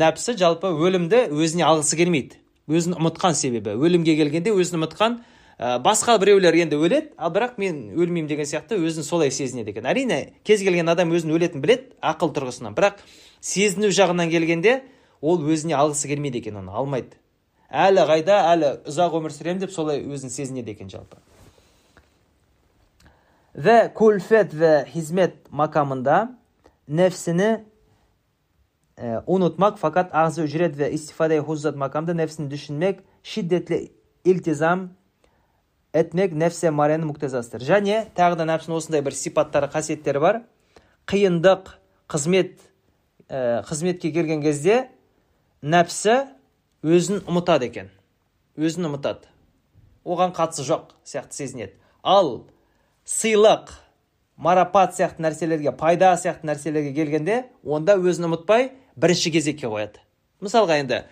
нәпсі жалпы өлімді өзіне алғысы келмейді. Өзін ұмытқан себебі. Өлімге келгенде өзін ұмытқан ә, басқа біреулер енді өледі ал бірақ мен өлмеймін деген сияқты өзін солай сезінеді екен. Әрине кез келген адам өзін өлетінін біледі ақыл тұрғысынан. Бірақ сезіну жағынан келгенде ол өзіне алғысы келмейді екен оны алмайды. Әлі қайда әлі ұзақ өмір сүремін деп солай өзін сезінеді екен жалпы. Kulfet ve hizmet makamında nefsini e, unutmak fakat ağzı ücret ve istifade huzzat makamda nefsini düşünmek, şiddetle iltizam etmek nefсе маренің мұқтазасыдыр және тағы да нәпсінің осындай бір сипаттары қасиеттері бар. Қиындық қызмет ә, қызметке келген кезде нәпсі өзін ұмытады екен. Өзін ұмытады. Оған қатысы жоқ сияқты сезінеді. Ал сыйлық марапат сияқты нәрселерге пайда сияқты нәрселерге келгенде онда өзін ұмытпай бірінші кезекке қояды. Мысалға енді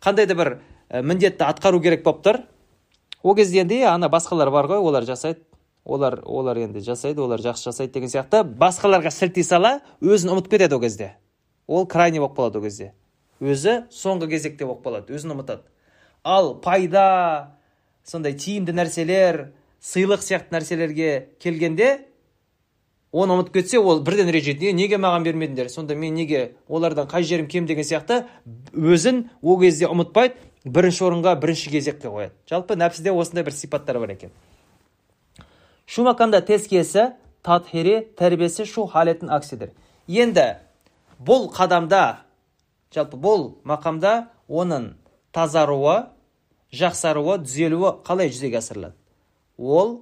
қандай да бір міндетті атқару керек болып тұр. Ол кезде енді ана басқалар бар ғой олар жасайды олар олар енді жасайды олар жақсы жасайды деген сияқты. Басқаларға сілтей сала өзін ұмытып кетеді ол кезде. Ол крайний болып қалады ол кезде. Өзі соңғы кезекте болып қалады өзін ұмытады. Ал пайда сондай тиімді нәрселер сыйлық сияқты нәрселерге келгенде оны ұмытып кетсе ол бірден ренжиді. Неге маған бермедіңдер? Сонда мен неге олардан қай жерім кем? деген сияқты. Өзін ол кезде ұмытпайды. Бірінші орынға бірінші кезекке қояды. Жалпы нәпсіде осындай бір сипаттар бар екен. Şu makamda tezkiyesi tathiri terbiyesi şu haletin aksidir енді бұл қадамда жалпы бұл мақамда оның тазаруы жақсаруы түзелуі қалай жүзеге асырылады? Ол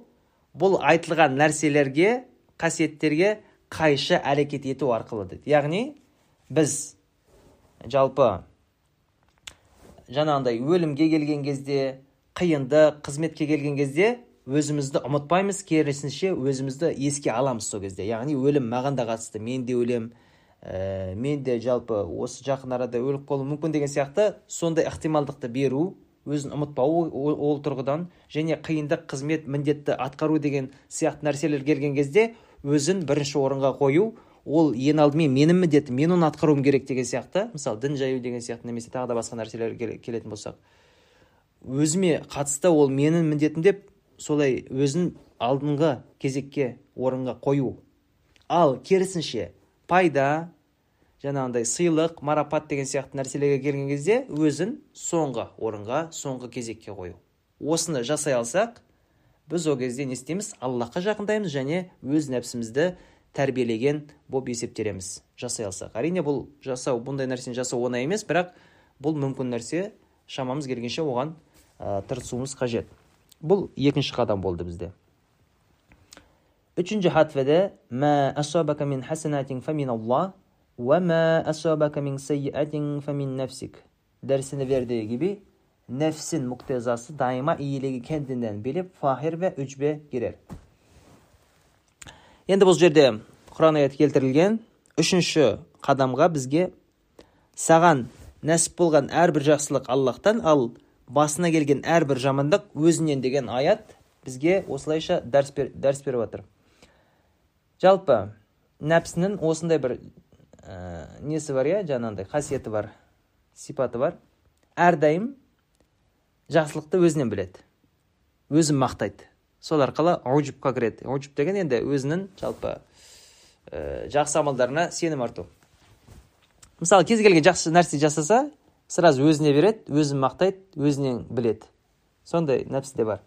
бұл айтылған нәрселерге қасиеттерге қайшы әрекет ету арқылы дейді. Яғни біз жалпы жаңағындай өлімге келген кезде қиынды қызметке келген кезде өзімізді ұмытпаймыз керісінше өзімізді еске аламыз сол кезде. Яғни өлім маған да қатысты мен де өлем ә, мен де жалпы осы жақын арада өліп қалуым мүмкін деген сияқты сондай ықтималдықты беру өзін ұмытпау ол, ол тұрғыдан және қиындық қызмет міндетті атқару деген сияқты нәрселер келген кезде өзін бірінші орынға қою ол ең алдымен менің міндетім мен оны атқаруым керек деген сияқты. Мысалы дін жаю деген сияқты немесе тағы да басқа нәрселер келетін болсақ. Өзіме қатысты ол менің міндетім деп солай өзін алдыңғы кезекке орынға қою. Ал керісінше пайда жаңағындай сыйлық марапат деген сияқты нәрселерге келген кезде өзін соңғы орынға соңғы кезекке қою. Осыны жасай алсақ біз ол кезде не істейміз? Аллахқа жақындаймыз және өз нәпсімізді тәрбиелеген болып есептелеміз жасай алсақ. Әрине бұл жасау бұндай нәрсені жасау оңай емес бірақ бұл мүмкін нәрсе. Шамамыз келгенше оған ә, тырысуымыз қажет. Бұл екінші қадам болды бізде. Үшінші хатведе мә асабака мин хасанатин фаминаллах уә мә асабака мин сайyiatin фамин нәфсик дәрсіне бердігі gibi nefsin muktezası daima iyiliği kendinden bilip fahir ve үчбе girer. Енді бұл жерде Құран аяты келтірілген үшінші қадамға бізге саған нәсіп болған әрбір жақсылық Аллахтан ал басына келген әрбір жамандық өзінен деген аят бізге осылайша дәріс, бер, дәріс беріп жатыр жалпы нәпсінің осындай бір ә, несі бар иә жаңағындай қасиеті бар сипаты бар әрдайым жақсылықты өзінен біледі өзін мақтайды сол арқылы аужубқа кіреді. Аужуб деген енді өзінің жалпы ә, жақсы амалдарына сенім арту. Мысалы кез келген жақсы нәрсе жасаса сразу өзіне береді өзін мақтайды өзінен біледі. Сондай нәпсіде бар.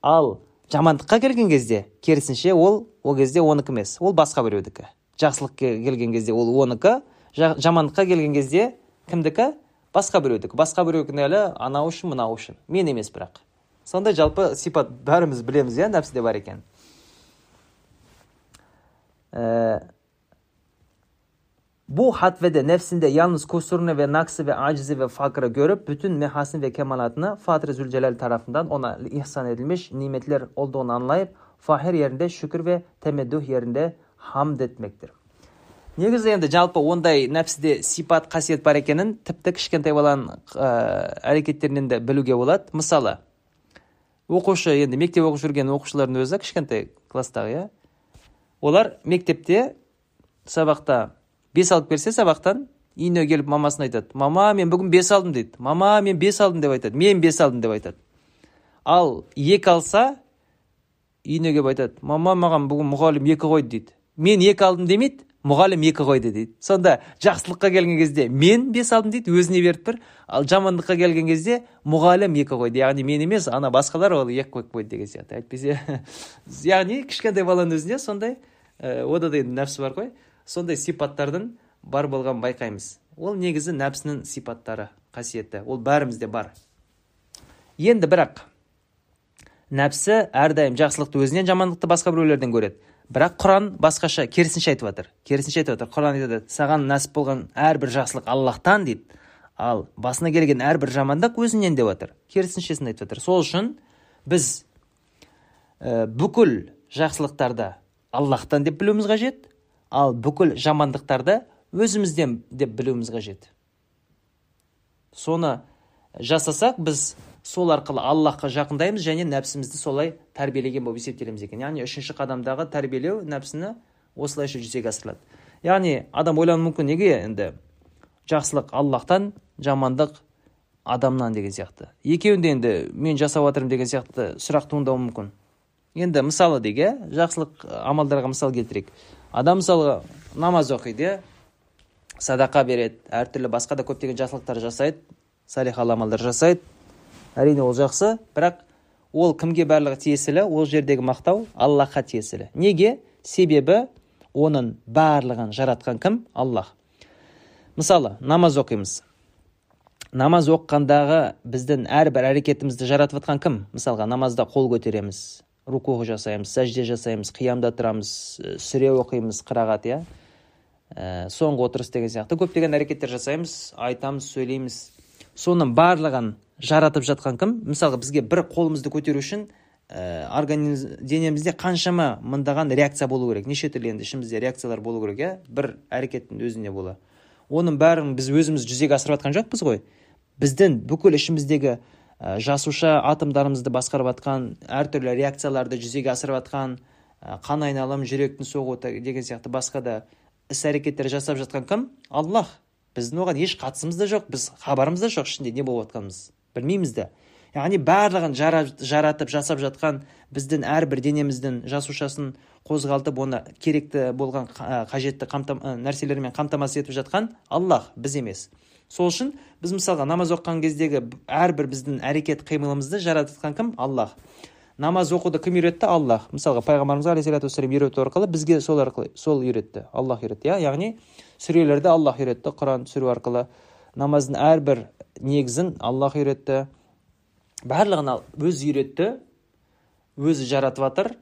Ал жамандыққа келген кезде керісінше ол ол кезде оныкі емес. Ол басқа біреудікі жақсылыққа келген кезде ол оныкі жамандыққа келген кезде кімдікі басқа біреудікі басқа біреу кінәлі анау үшін мынау үшін. Мен емес бірақ. сондай жалпы сипат бәріміз білеміз иә нәпсіде бар екен ә, bu hatvede nefsinde yalnız kusurunu ve naksı ve acizi ve fakrı görüp bütün mehasin ve kemalatını Fatır Zülcelal tarafından ona ihsan edilmiş nimetler olduğunu anlayıp fahir yerinde şükür ve temeddüh yerinde hamd etmektir негізі енді жалпы ондай нәпсіде сипат қасиет бар екенін тіпті кішкентай баланың ә, әрекеттерінен де білуге болады мысалы оқушы енді мектеп оқып жүрген оқушылардың өзі кішкентай класстағы иә? Олар мектепте сабақта бес алып келсе сабақтан үйіне келіп мамасына айтады. Мама мен бүгін бес алдым дейді. Мама мен бес алдым деп айтады. Мен бес алдым деп айтады. Ал екі алса үйіне келіп айтады. Мама маған бүгін мұғалім екі қойды дейді. Мен екі алдым демейді. Мұғалім екі қойды дейді. Сонда жақсылыққа келген кезде мен бес алдым дейді өзіне беріп тұр ал жамандыққа келген кезде мұғалім екі қойды. Яғни мен емес ана басқалар ол екі қойып қойды деген сияқты. Әйтпесе яғни кішкентай баланың өзінде сондай ә, ода да нәпсі бар ғой. Сондай сипаттардың бар болғанын байқаймыз. Ол негізі нәпсінің сипаттары қасиеті. Ол бәрімізде бар. Енді бірақ нәпсі әрдайым жақсылықты өзінен жамандықты басқа біреулерден көреді. Бірақ құран басқаша керісінше айтып жатыр. Керісінше айтып жатыр. Құран айтады саған нәсіп болған әрбір жақсылық аллахтан дейді. Ал басына келген әрбір жамандық өзіңнен деп жатыр. Керісіншесін айтып жатыр. Сол үшін біз ә, бүкіл жақсылықтарды аллахтан деп білуіміз қажет ал бүкіл жамандықтарды өзімізден деп білуіміз қажет. Соны жасасақ біз сол арқылы аллахқа жақындаймыз және нәпсімізді солай тәрбиелеген болып есептелеміз екен. Яғни үшінші қадамдағы тәрбиелеу нәпсіні осылайша жүзеге асырылады. Яғни адам ойлануы мүмкін неге енді жақсылық аллахтан жамандық адамнан деген сияқты. Екеуінде енді мен жасап жатырмын деген сияқты сұрақ туындауы мүмкін. Енді мысалы дейік иә жақсылық амалдарға мысал келтірейік. Адам мысалы намаз оқиды иә садақа береді әртүрлі басқа да көптеген жақсылықтар жасайды салихалы амалдар жасайды. Әрине ол жақсы. Бірақ ол кімге барлығы тиесілі? Ол жердегі мақтау аллахқа тиесілі. Неге? Себебі оның барлығын жаратқан кім? Аллах. Мысалы намаз оқимыз. Намаз оқығандағы біздің әрбір әрекетімізді жаратып жатқан кім? Мысалға намазда қол көтереміз руку жасаймыз сәжде жасаймыз қиямда тұрамыз сүре оқимыз қырағат иә? Ә, соңғы отырыс деген сияқты. Көптеген әрекеттер жасаймыз айтамыз сөйлейміз. Соның барлығын жаратып жатқан кім? Мысалға бізге бір қолымызды көтеру үшін ә, организм денемізде қаншама мыңдаған реакция болу керек. Неше түрлі енді ішімізде реакциялар болу керек иә? Бір әрекеттің өзіне бола оның бәрін біз өзіміз жүзеге асырып жатқан жоқпыз ғой. Біздің бүкіл ішіміздегі ә, жасуша атомдарымызды басқарып жатқан әртүрлі реакцияларды жүзеге асырып жатқан ә, қан айналым жүректің соғуы деген сияқты басқа да іс әрекеттер жасап жатқан кім? Аллах. Біздің оған еш қатысымыз да жоқ біз хабарымыз да жоқ ішінде не болып жатқанымыз. Білмейміз де яғни барлығын жаратып жасап жатқан біздің әрбір денеміздің жасушасын қозғалтып оны керекті болған қажетті қамтам, нәрселермен қамтамасыз етіп жатқан аллах біз емес сол үшін біз мысалға намаз оқыған кездегі әрбір біздің әрекет қимылымызды жаратқан кім аллах намаз оқуды кім үйретті аллах мысалға пайғамбарымыз алейхисалату вассалам үйрету арқылы бізге сол арқылы сол үйретті аллах үйретті иә яғни сүрелерді аллах үйретті құран түсіру арқылы намаздың әрбір негізін аллах үйретті. Барлығын өзі үйретті өзі жаратып жатыр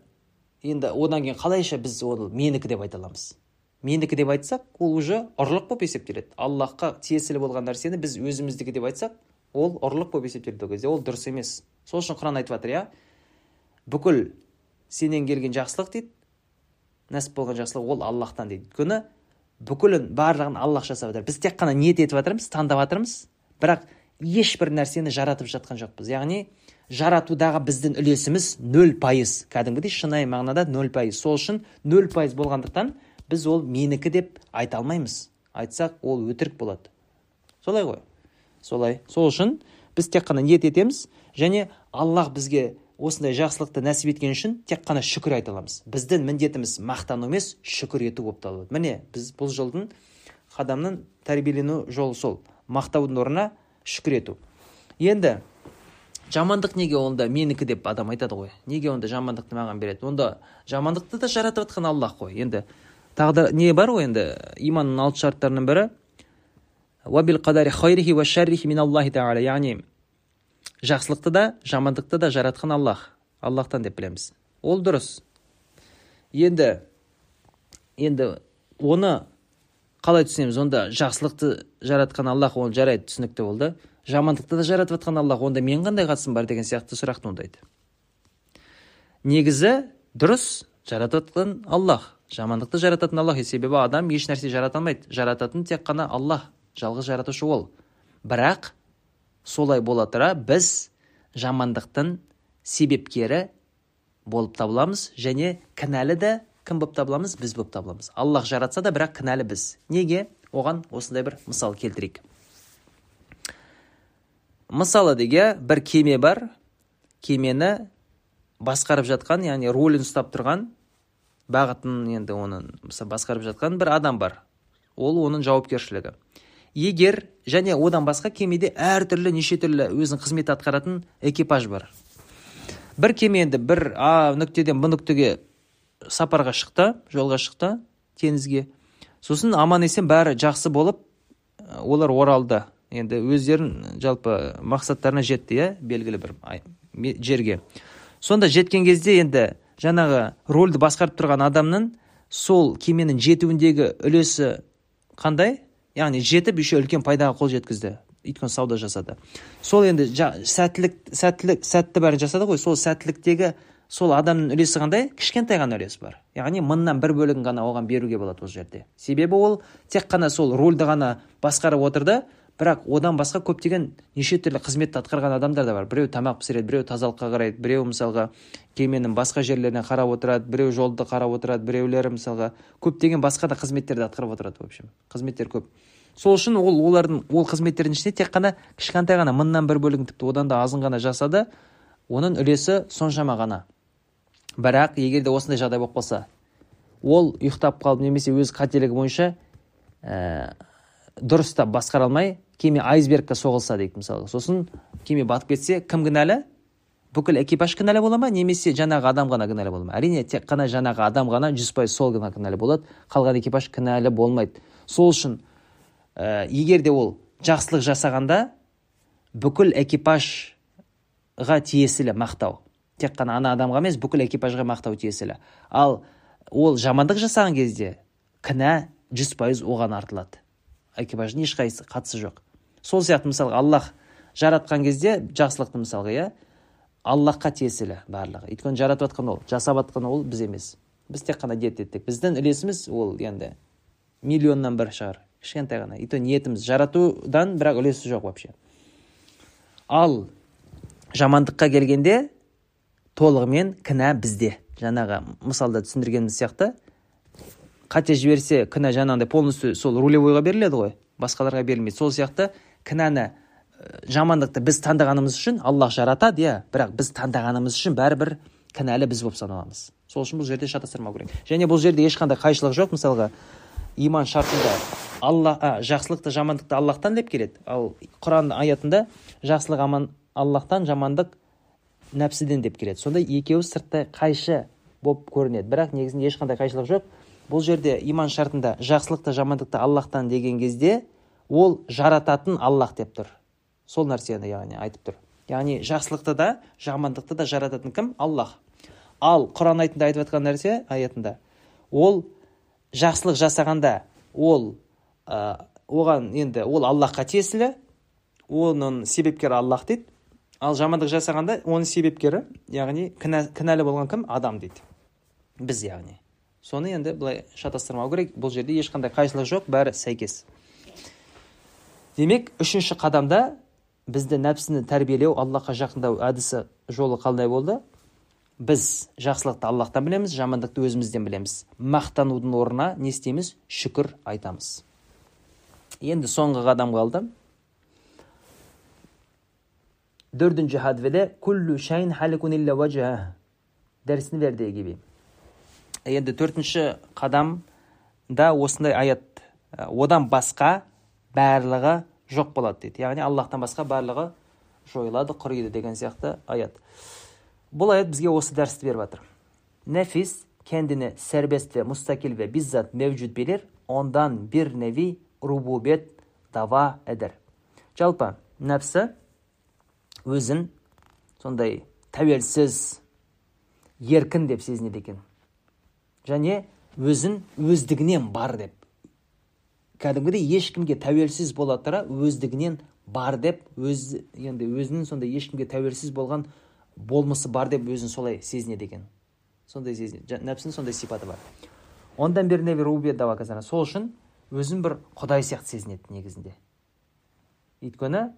енді одан кейін қалайша біз оны менікі деп айта аламыз? Менікі деп айтсақ ол уже ұрлық болып есептеледі. Аллахқа тиесілі болған нәрсені біз өзіміздікі деп айтсақ ол ұрлық болып есептеледі ол кезде. Ол дұрыс емес. Сол үшін құран айтып жатыр иә? Бүкіл сенен келген жақсылық дейді нәсіп болған жақсылық ол аллахтан дейді. Өйткені бүкілін барлығын аллах жасап жатыр. Біз тек қана ниет етіп жатырмыз таңдап жатырмыз. Бірақ ешбір нәрсені жаратып жатқан жоқпыз. Яғни жаратудағы біздің үлесіміз нөл пайыз. Кәдімгідей шынайы мағынада нөл пайыз. Сол үшін нөл пайыз болғандықтан біз ол менікі деп айта алмаймыз. Айтсақ ол өтірік болады. Солай ғой. Солай. Сол үшін біз тек қана ниет етеміз және аллах бізге осындай жақсылықты нәсіп еткен үшін тек қана шүкір айта аламыз. Біздің міндетіміз мақтану емес шүкір ету болып табылады. Міне біз бұл жолдың адамның тәрбиелену жолы сол. Мақтаудың орнына шүкір ету. Енді жамандық неге онда менікі деп адам айтады ғой? Неге онда жамандықты маған береді? Онда жамандықты да жаратып жатқан аллах қой. Енді тағы да не бар ғой енді? Иманның алты шарттарының бірі. Яғни жақсылықты да жамандықты да жаратқан аллах. Аллахтан деп білеміз. Ол дұрыс. Енді енді оны қалай түсінеміз? Онда жақсылықты жаратқан аллах ол жарайды түсінікті болды. Жамандықты да жаратып жатқан аллах онда мен қандай қатысым бар деген сияқты сұрақ туындайды негізі дұрыс жаратып жатқан аллах. Жамандықты жарататын аллах. Себебі адам еш нәрсе жарата алмайды. Жарататын тек қана аллах жалғыз жаратушы ол. Бірақ солай бола тұра біз жамандықтың себепкері болып табыламыз және кінәлі де кім болып табыламыз? Біз болып табыламыз. Аллах жаратса да бірақ кінәлі біз. Неге? Оған осындай бір мысал келтірейік. Мысалы деге бір кеме бар. Кемені басқарып жатқан яғни рөлін ұстап тұрған бағытын енді оның басқарып жатқан бір адам бар. Ол оның жауапкершілігі. Егер және одан басқа кемеде әртүрлі неше түрлі өзінің қызмет атқаратын экипаж бар. Бір кеме енді бір а нүктеден б нүктеге сапарға шықты жолға шықты теңізге. Сосын аман есен бәрі жақсы болып олар оралды. Енді өздерін жалпы мақсаттарына жетті иә белгілі бір жерге. Сонда жеткен кезде енді жаңағы рөлді басқарып тұрған адамның сол кеменің жетуіндегі үлесі қандай? Яғни жетіп еще үлкен пайдаға қол жеткізді. Өйткені сауда жасады. Сол енді сәттілік сәттілік сәтті бәрін жасады ғой. Сол сәттіліктегі сол адамның үлесі қандай? Кішкентай ғана үлес бар. Яғни мыңнан бір бөлігін ғана оған беруге болады ол жерде. Себебі ол тек қана сол рөлді ғана басқарып отырды. Бірақ одан басқа көптеген неше түрлі қызметті атқарған адамдар да бар. Біреу тамақ пісіреді біреу тазалыққа қарайды біреу мысалға кеменің басқа жерлеріне қарап отырады біреу жолды қарап отырады біреулері мысалға көптеген басқа да қызметтерді атқарып отырады в общем. Қызметтер көп. Сол үшін ол олардың ол қызметтердің ішінде тек қана кішкентай ғана мыңнан бір бөлігін тіпті одан да азын ғана жасады. Оның үлесі соншама ғана. Бірақ егер де осындай жағдай болып қалса ол ұйықтап қалып немесе өз қателігі бойынша ә, дұрыстап басқара алмай кеме айсбергке соғылса дейді мысалы сосын кеме батып кетсе кім кінәлі? Бүкіл экипаж кінәлі бола ма? Немесе жаңағы адам ғана кінәлі бола ма? Әрине тек қана жаңағы адам ғана жүз пайыз сол ғана кінәлі болады. Қалған экипаж кінәлі болмайды. Сол үшін ә, егер де ол жақсылық жасағанда бүкіл экипажға тиесілі мақтау. Тек қана ана адамға емес бүкіл экипажға мақтау тиесілі. Ал ол жамандық жасаған кезде кінә жүз пайыз оған артылады. Экипаждың ешқайсысы қатысы жоқ. Сол сияқты мысалға аллах жаратқан кезде жақсылықты мысалға иә? Аллахқа тиесілі барлығы. Өйткені жаратып жатқан ол жасап жатқан ол біз емес. Біз тек қана ниет еттік. Біздің үлесіміз ол енді миллионнан бір шығар. Кішкентай ғана. И то ниетіміз жаратудан бірақ үлесі жоқ вообще. Ал жамандыққа келгенде толығымен кінә бізде. Жаңағы мысалда түсіндіргеніміз сияқты. Қате жіберсе кінә жаңағыдай полностью сол рулевойға беріледі ғой. Басқаларға берілмейді. Сол сияқты кінәні жамандықты біз таңдағанымыз үшін аллах жаратады иә бірақ біз таңдағанымыз үшін бәрібір кінәлі біз болып саналамыз. Сол үшін бұл жерде шатастырмау керек. Және бұл жерде ешқандай қайшылық жоқ. Мысалға иман шартында алла а, жақсылықты жамандықты аллахтан деп келеді. Ал құран аятында жақсылық аман аллахтан жамандық нәпсіден деп келеді. Сонда екеуі сырттай қайшы болып көрінеді. Бірақ негізінде ешқандай қайшылық жоқ. Бұл жерде иман шартында жақсылықты жамандықты аллахтан деген кезде ол жарататын аллах деп тұр. Сол нәрсені яғни айтып тұр. Яғни жақсылықты да жамандықты да жарататын кім? Аллах. Ал құран аятында айтып жатқан нәрсе аятында. Ол жақсылық жасағанда ол ә, оған енді ол аллахқа тиесілі оның себепкері аллах дейді. Ал жамандық жасағанда оның себепкері яғни кінә, кінәлі болған кім? Адам дейді. Біз яғни. Соны енді былай шатастырмау керек. Бұл жерде ешқандай қайшылық жоқ. Бәрі сәйкес. Демек үшінші қадамда бізді нәпсіні тәрбиелеу аллахқа жақындау әдісі жолы қандай болды. Біз жақсылықты аллахтан білеміз жамандықты өзімізден білеміз. Мақтанудың орнына не істейміз? Шүкір айтамыз. Енді соңғы қадам қалды. Şeyin halikun illa vajah дәрісін verdiği gibi енді төртінші қадамда осындай аят одан басқа барлығы жоқ болады дейді. Яғни аллахтан басқа барлығы жойылады құриды деген сияқты аят. Бұл аят бізге осы дәрісті беріп жатыр. Нәфис serbest ve mustakil ve bizzat mevcut ondan bir nevi rububiyet dava eder. Жалпы нәпсі өзін сондай тәуелсіз еркін деп сезінеді екен. Және өзін өздігінен бар деп кәдімгідей ешкімге тәуелсіз бола тұра өздігінен бар деп өз енді өзінің сондай ешкімге тәуелсіз болған болмысы бар деп өзін солай сезінеді екен. Сондай сезінеді. Нәпсінің сондай сипаты бар. Ондан бері сол үшін өзін бір құдай сияқты сезінеді негізінде. Өйткені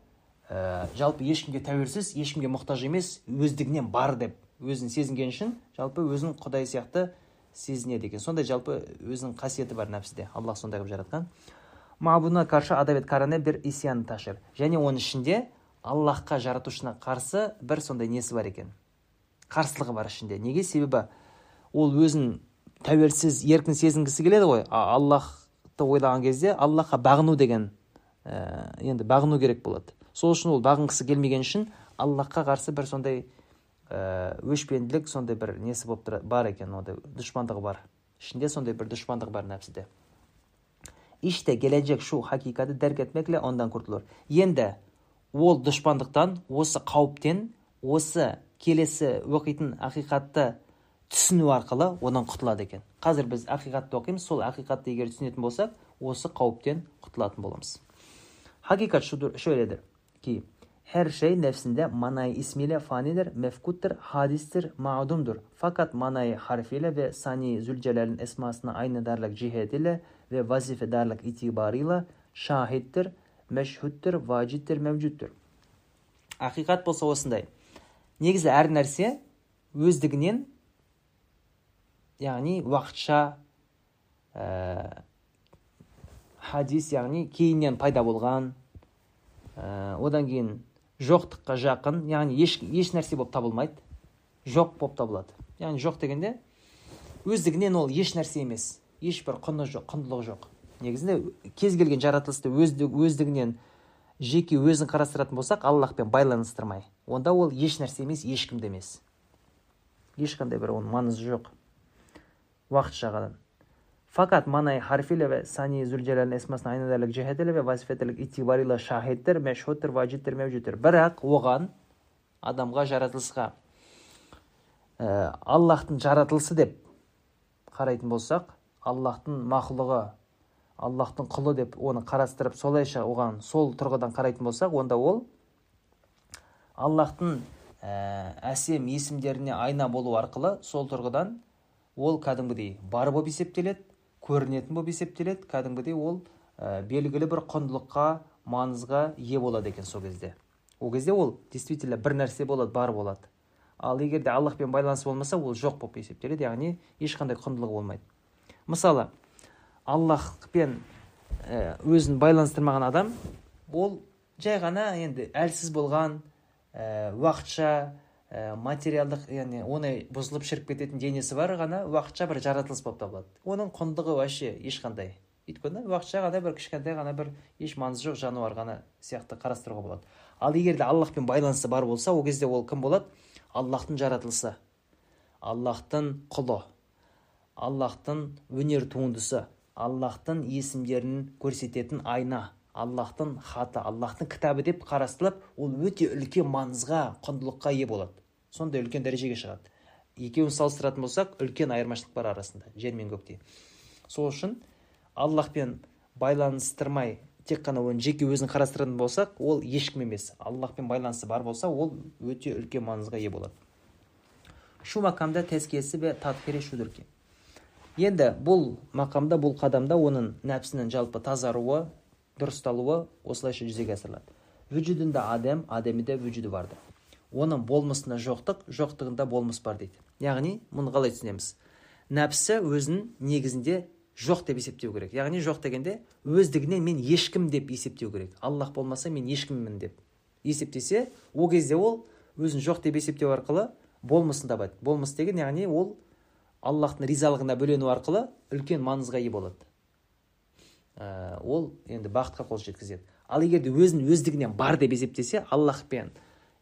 ә, жалпы ешкімге тәуелсіз ешкімге мұқтаж емес өздігінен бар деп өзін сезінген үшін жалпы өзін құдай сияқты сезінеді екен. Сондай жалпы өзінің қасиеті бар нәпсіде аллах сондай қылып жаратқан. Мабудына қарсы адабет каране бір исян ташир және оның ішінде аллахқа жаратушына қарсы бір сондай несі бар екен? Қарсылығы бар ішінде. Неге? Себебі ол өзін тәуелсіз еркін сезінгісі келеді ғой. Аллахты ойлаған кезде аллахқа бағыну деген ә, енді бағыну керек болады. Сол үшін ол бағынғысы келмеген үшін аллахқа қарсы бір сондай өшпенділік сондай бір несі болып тұр бар екен ондай дұшпандығы бар ішінде сондай бір дұшпандық бар нәпсіде İşte gelecek şu hakikati derk etmekle ondan. Енді ол дұшпандықтан, осы қауіптен, осы келесі оқитын ақиқатты түсіну арқылы онан құтылады екен. Қазір біз ақиқатты оқимыз, сол ақиқатты егер түсінетін болсақ, осы қауіптен құтылатын боламыз. Хакикат шöyledir ki her şey nefsinde manayı ismiyle fanidir, mefkuttur, hadistir, mağdumdur. Fakat manayı harfiyle ve sani zülcelal'in esmasına aynı darlık cihetiyle ve vazife darlık itibarıyla şahittir мәшһүттір важидтір мәвжудтір ақиқат болса осындай негізі әр нәрсе өздігінен яғни уақытша ә, хадис яғни кейіннен пайда болған ә, одан кейін жоқтыққа жақын яғни еш, еш нәрсе болып табылмайды. Жоқ болып табылады. Яғни жоқ дегенде өздігінен ол еш нәрсе емес. Ешбір құны жоқ құндылығы жоқ. Негізінде кез келген жаратылысты өздігінен жеке өзін қарастыратын болсақ аллахпен байланыстырмай онда ол еш нәрсе емес ешкім емес. Ешқандай бір оның маңызы жоқ. Уақытша ғана fakat manay harfiyle ve sani zülcelal'in esmasına aynı derlik cihetiyle ve vazifetilik itibarıyla şahittir, meşhuttur, vacittir, mevcuttur. Бірақ оған адамға жаратылысқа ә, аллахтың жаратылысы деп қарайтын болсақ аллахтың мақұлығы аллахтың құлы деп оны қарастырып солайша оған сол тұрғыдан қарайтын болсақ онда ол аллахтың ә, әсем есімдеріне айна болу арқылы сол тұрғыдан ол кәдімгідей бар болып есептеледі көрінетін болып есептеледі. Кәдімгідей ол ә, белгілі бір құндылыққа маңызға ие болады екен сол кезде. Ол кезде ол действительно бір нәрсе болады бар болады. Ал егер де аллахпен байланыс болмаса ол жоқ болып есептеледі яғни ешқандай құндылығы болмайды. Мысалы аллахпен ә, өзін байланыстырмаған адам ол жай ғана енді әлсіз болған ә, уақытша материалдық яғни оңай бұзылып шіріп кететін денесі бар ғана уақытша бір жаратылыс болып табылады. Оның құндығы вообще ешқандай. Өйткені уақытша ғана бір кішкентай ғана бір еш маңызы жоқ жануар ғана сияқты қарастыруға болады. Ал егер де аллахпен байланысы бар болса ол кезде ол кім болады? Аллахтың жаратылысы. Аллахтың құлы. Аллахтың өнер туындысы. Аллахтың есімдерін көрсететін айна. Аллахтың хаты аллахтың кітабы деп қарастырылып ол өте үлкен маңызға құндылыққа ие болады. Сондай үлкен дәрежеге шығады. Екеуін салыстыратын болсақ үлкен айырмашылық бар арасында жер мен көктей. Сол үшін аллахпен байланыстырмай тек қана оны жеке өзін қарастыратын болсақ ол ешкім емес. Аллахпен байланысы бар болса ол өте үлкен маңызға ие болады. Шу макамда тәскиесі бе татхири шудурки енді бұл мақамда бұл қадамда оның нәпсінің жалпы тазаруы дұрысталуы осылайша жүзеге асырылады. Вүжудында адемиде вүжуді барды. Оның болмысында жоқтық жоқтығында болмыс бар дейді. Яғни мұны қалай түсінеміз? Нәпсі өзін негізінде жоқ деп есептеу керек. Яғни жоқ дегенде өздігінен мен ешкім деп есептеу керек. Аллах болмаса мен ешкіммін деп. Есептесе ол кезде ол өзін жоқ деп есептеу арқылы болмысын табады. Болмыс деген яғни ол аллахтың ризалығына бөлену арқылы үлкен маңызға ие болады. Ә, ол енді бақытқа қол жеткізеді. Ал егер де өзін өздігінен бар деп есептесе аллахпен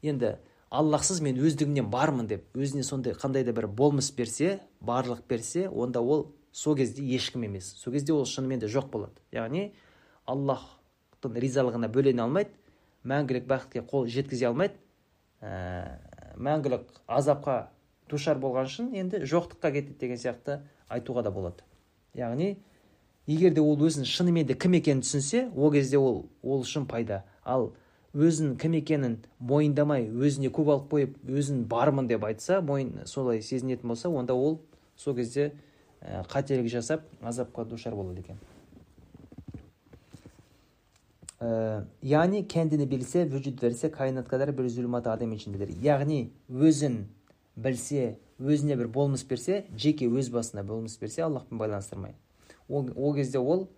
енді аллахсыз мен өздігімнен бармын деп өзіне сондай қандай да бір болмыс берсе барлық берсе онда ол сол кезде ешкім емес. Сол кезде ол шынымен де жоқ болады. Яғни аллахтың ризалығына бөлене алмайды мәңгілік бақытқа қол жеткізе алмайды. Ә, мәңгілік азапқа душар болған үшін енді жоқтыққа кетеді деген сияқты айтуға да болады. Яғни егер де ол өзін шынымен де кім екенін түсінсе ол кезде ол ол үшін пайда. Ал өзін кім екенін мойындамай өзіне көп алып қойып өзін бармын деп айтса мойын солай сезінетін болса онда ол сол кезде ә, қателік жасап азапқа душар болады екен. Ә, яғни білсе vücut verse kainat bir zulmat адам яғни өзін білсе өзіне бір болмыс берсе жеке өз басына болмыс берсе аллахпен байланыстырмай. Ол кезде ол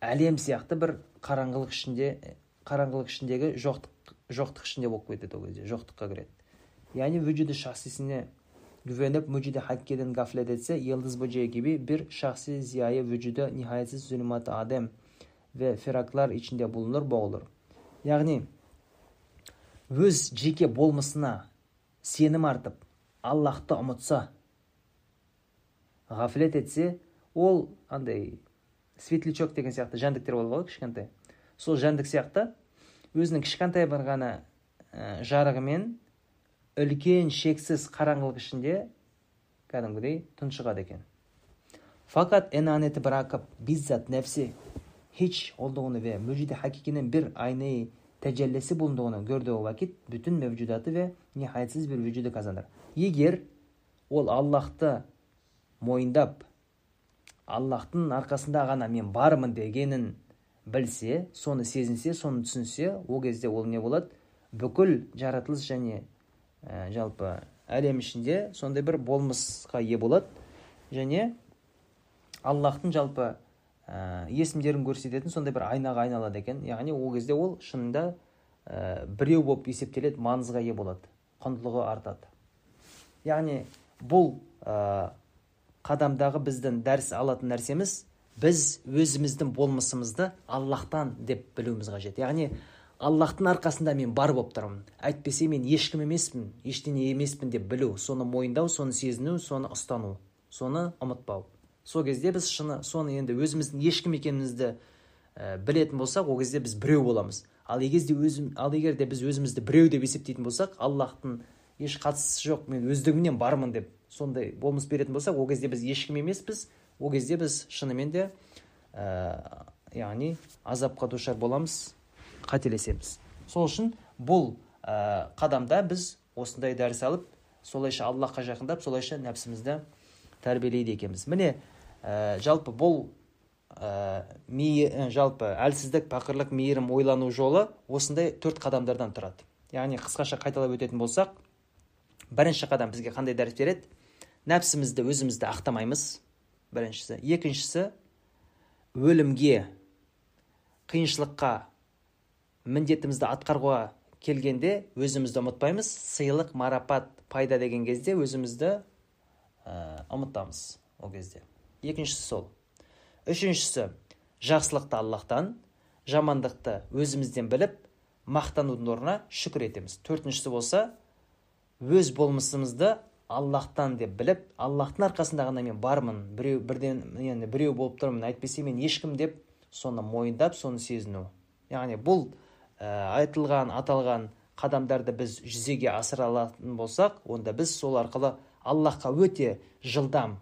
әлем сияқты бір қараңғылық ішінде қараңғылық ішіндегі жоқтық жоқтық ішінде болып кетеді ол кезде жоқтыққа кіреді яғни vücudu şahsisine güvenip mucidi hakkeden gaflet etse yıldız böceği gibi bir şahsi ziyayı vücuda nihayetsiz zulümat adem ve firaklar içinde bulunur boğulur. өз жеке болмысына сенім артып аллахты ұмытса ғафлет етсе ол андай светлячок деген сияқты жәндіктер болады ғой кішкентай сол жәндік сияқты өзінің кішкентай бір ғана ә, жарығымен үлкен шексіз қараңғылық ішінде кәдімгідей тұншығады екен fakat enaneti bırakıp bizzat nefsi hiç olduğunu ve mücidi hakikinin bir aynayı tecellisi bulunduğunu gördüğü vakit bütün mevcudatı ve nihayetsiz bir vücudu kazanır. Егер ол Аллахты мойындап, Аллахтың арқасында ғана мен бармын дегенін білсе соны сезінсе соны түсінсе ол кезде ол не болады? Бүкіл жаратылыс және ә, жалпы әлем ішінде сондай бір болмысқа ие болады. Және аллахтың жалпы ә, есімдерін көрсететін сондай бір айнаға айналады екен. Яғни ол кезде ол шынында ә, біреу болып есептеледі маңызға ие болады құндылығы артады. Яғни бұл ә, қадамдағы біздің дәріс алатын нәрсеміз біз өзіміздің болмысымызды аллахтан деп білуіміз қажет. Яғни аллахтың арқасында мен бар болып тұрмын. Әйтпесе мен ешкім емеспін ештеңе емеспін деп білу соны мойындау соны сезіну соны ұстану соны ұмытпау. Сол кезде біз шыны соны енді өзіміздің ешкім екенімізді ә, білетін болсақ ол кезде біз біреу боламыз. Ал егер өзім, ал егер де біз өзімізді біреу деп есептейтін болсақ аллахтың еш қатысы жоқ мен өздігімнен бармын деп сондай болмыс беретін болсақ ол кезде біз ешкім емеспіз ол кезде біз шынымен де ә, яғни азапқа душар боламыз қателесеміз. Сол үшін бұл ә, қадамда біз осындай дәріс алып солайша аллахқа жақындап солайша нәпсімізді тәрбиелейді екенбіз. Міне ә, жалпы бұл ә, ми, жалпы әлсіздік пақырлық мейірім ойлану жолы осындай төрт қадамдардан тұрады. Яғни қысқаша қайталап өтетін болсақ бірінші қадам бізге қандай дәріс береді? Нәпсімізді өзімізді ақтамаймыз. Біріншісі. Екіншісі өлімге қиыншылыққа міндетімізді атқаруға келгенде өзімізді ұмытпаймыз. Сыйлық марапат пайда деген кезде өзімізді ә, ұмытамыз ол кезде. Екіншісі сол. Үшіншісі жақсылықты аллахтан жамандықты өзімізден біліп мақтанудың орнына шүкір етеміз. Төртіншісі болса өз болмысымызды аллахтан деп біліп аллахтың арқасында ғана мен бармын біреу бірден енді біреу болып тұрмын әйтпесе мен ешкім деп соны мойындап соны сезіну яғни бұл ә, айтылған аталған қадамдарды біз жүзеге асыра алатын болсақ онда біз сол арқылы аллахқа өте жылдам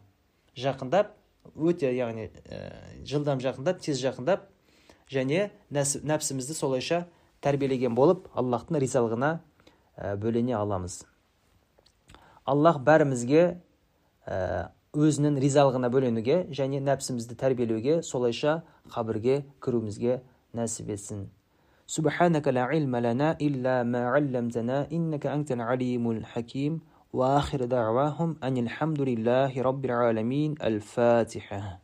жақындап өте яғни ә, жылдам жақындап тез жақындап және нәпсімізді солайша тәрбиелеген болып аллахтың ризалығына бөлене аламыз аллах бәрімізге ә, өзінің ризалығына бөленуге және нәпсімізді тәрбиелеуге солайша қабірге кіруімізге нәсіп етсін سبحانك لا علم لنا إلا ما علمتنا إنك أنت العليم الحكيم وآخر دعواهم أن الحمد لله رب العالمين الفاتحة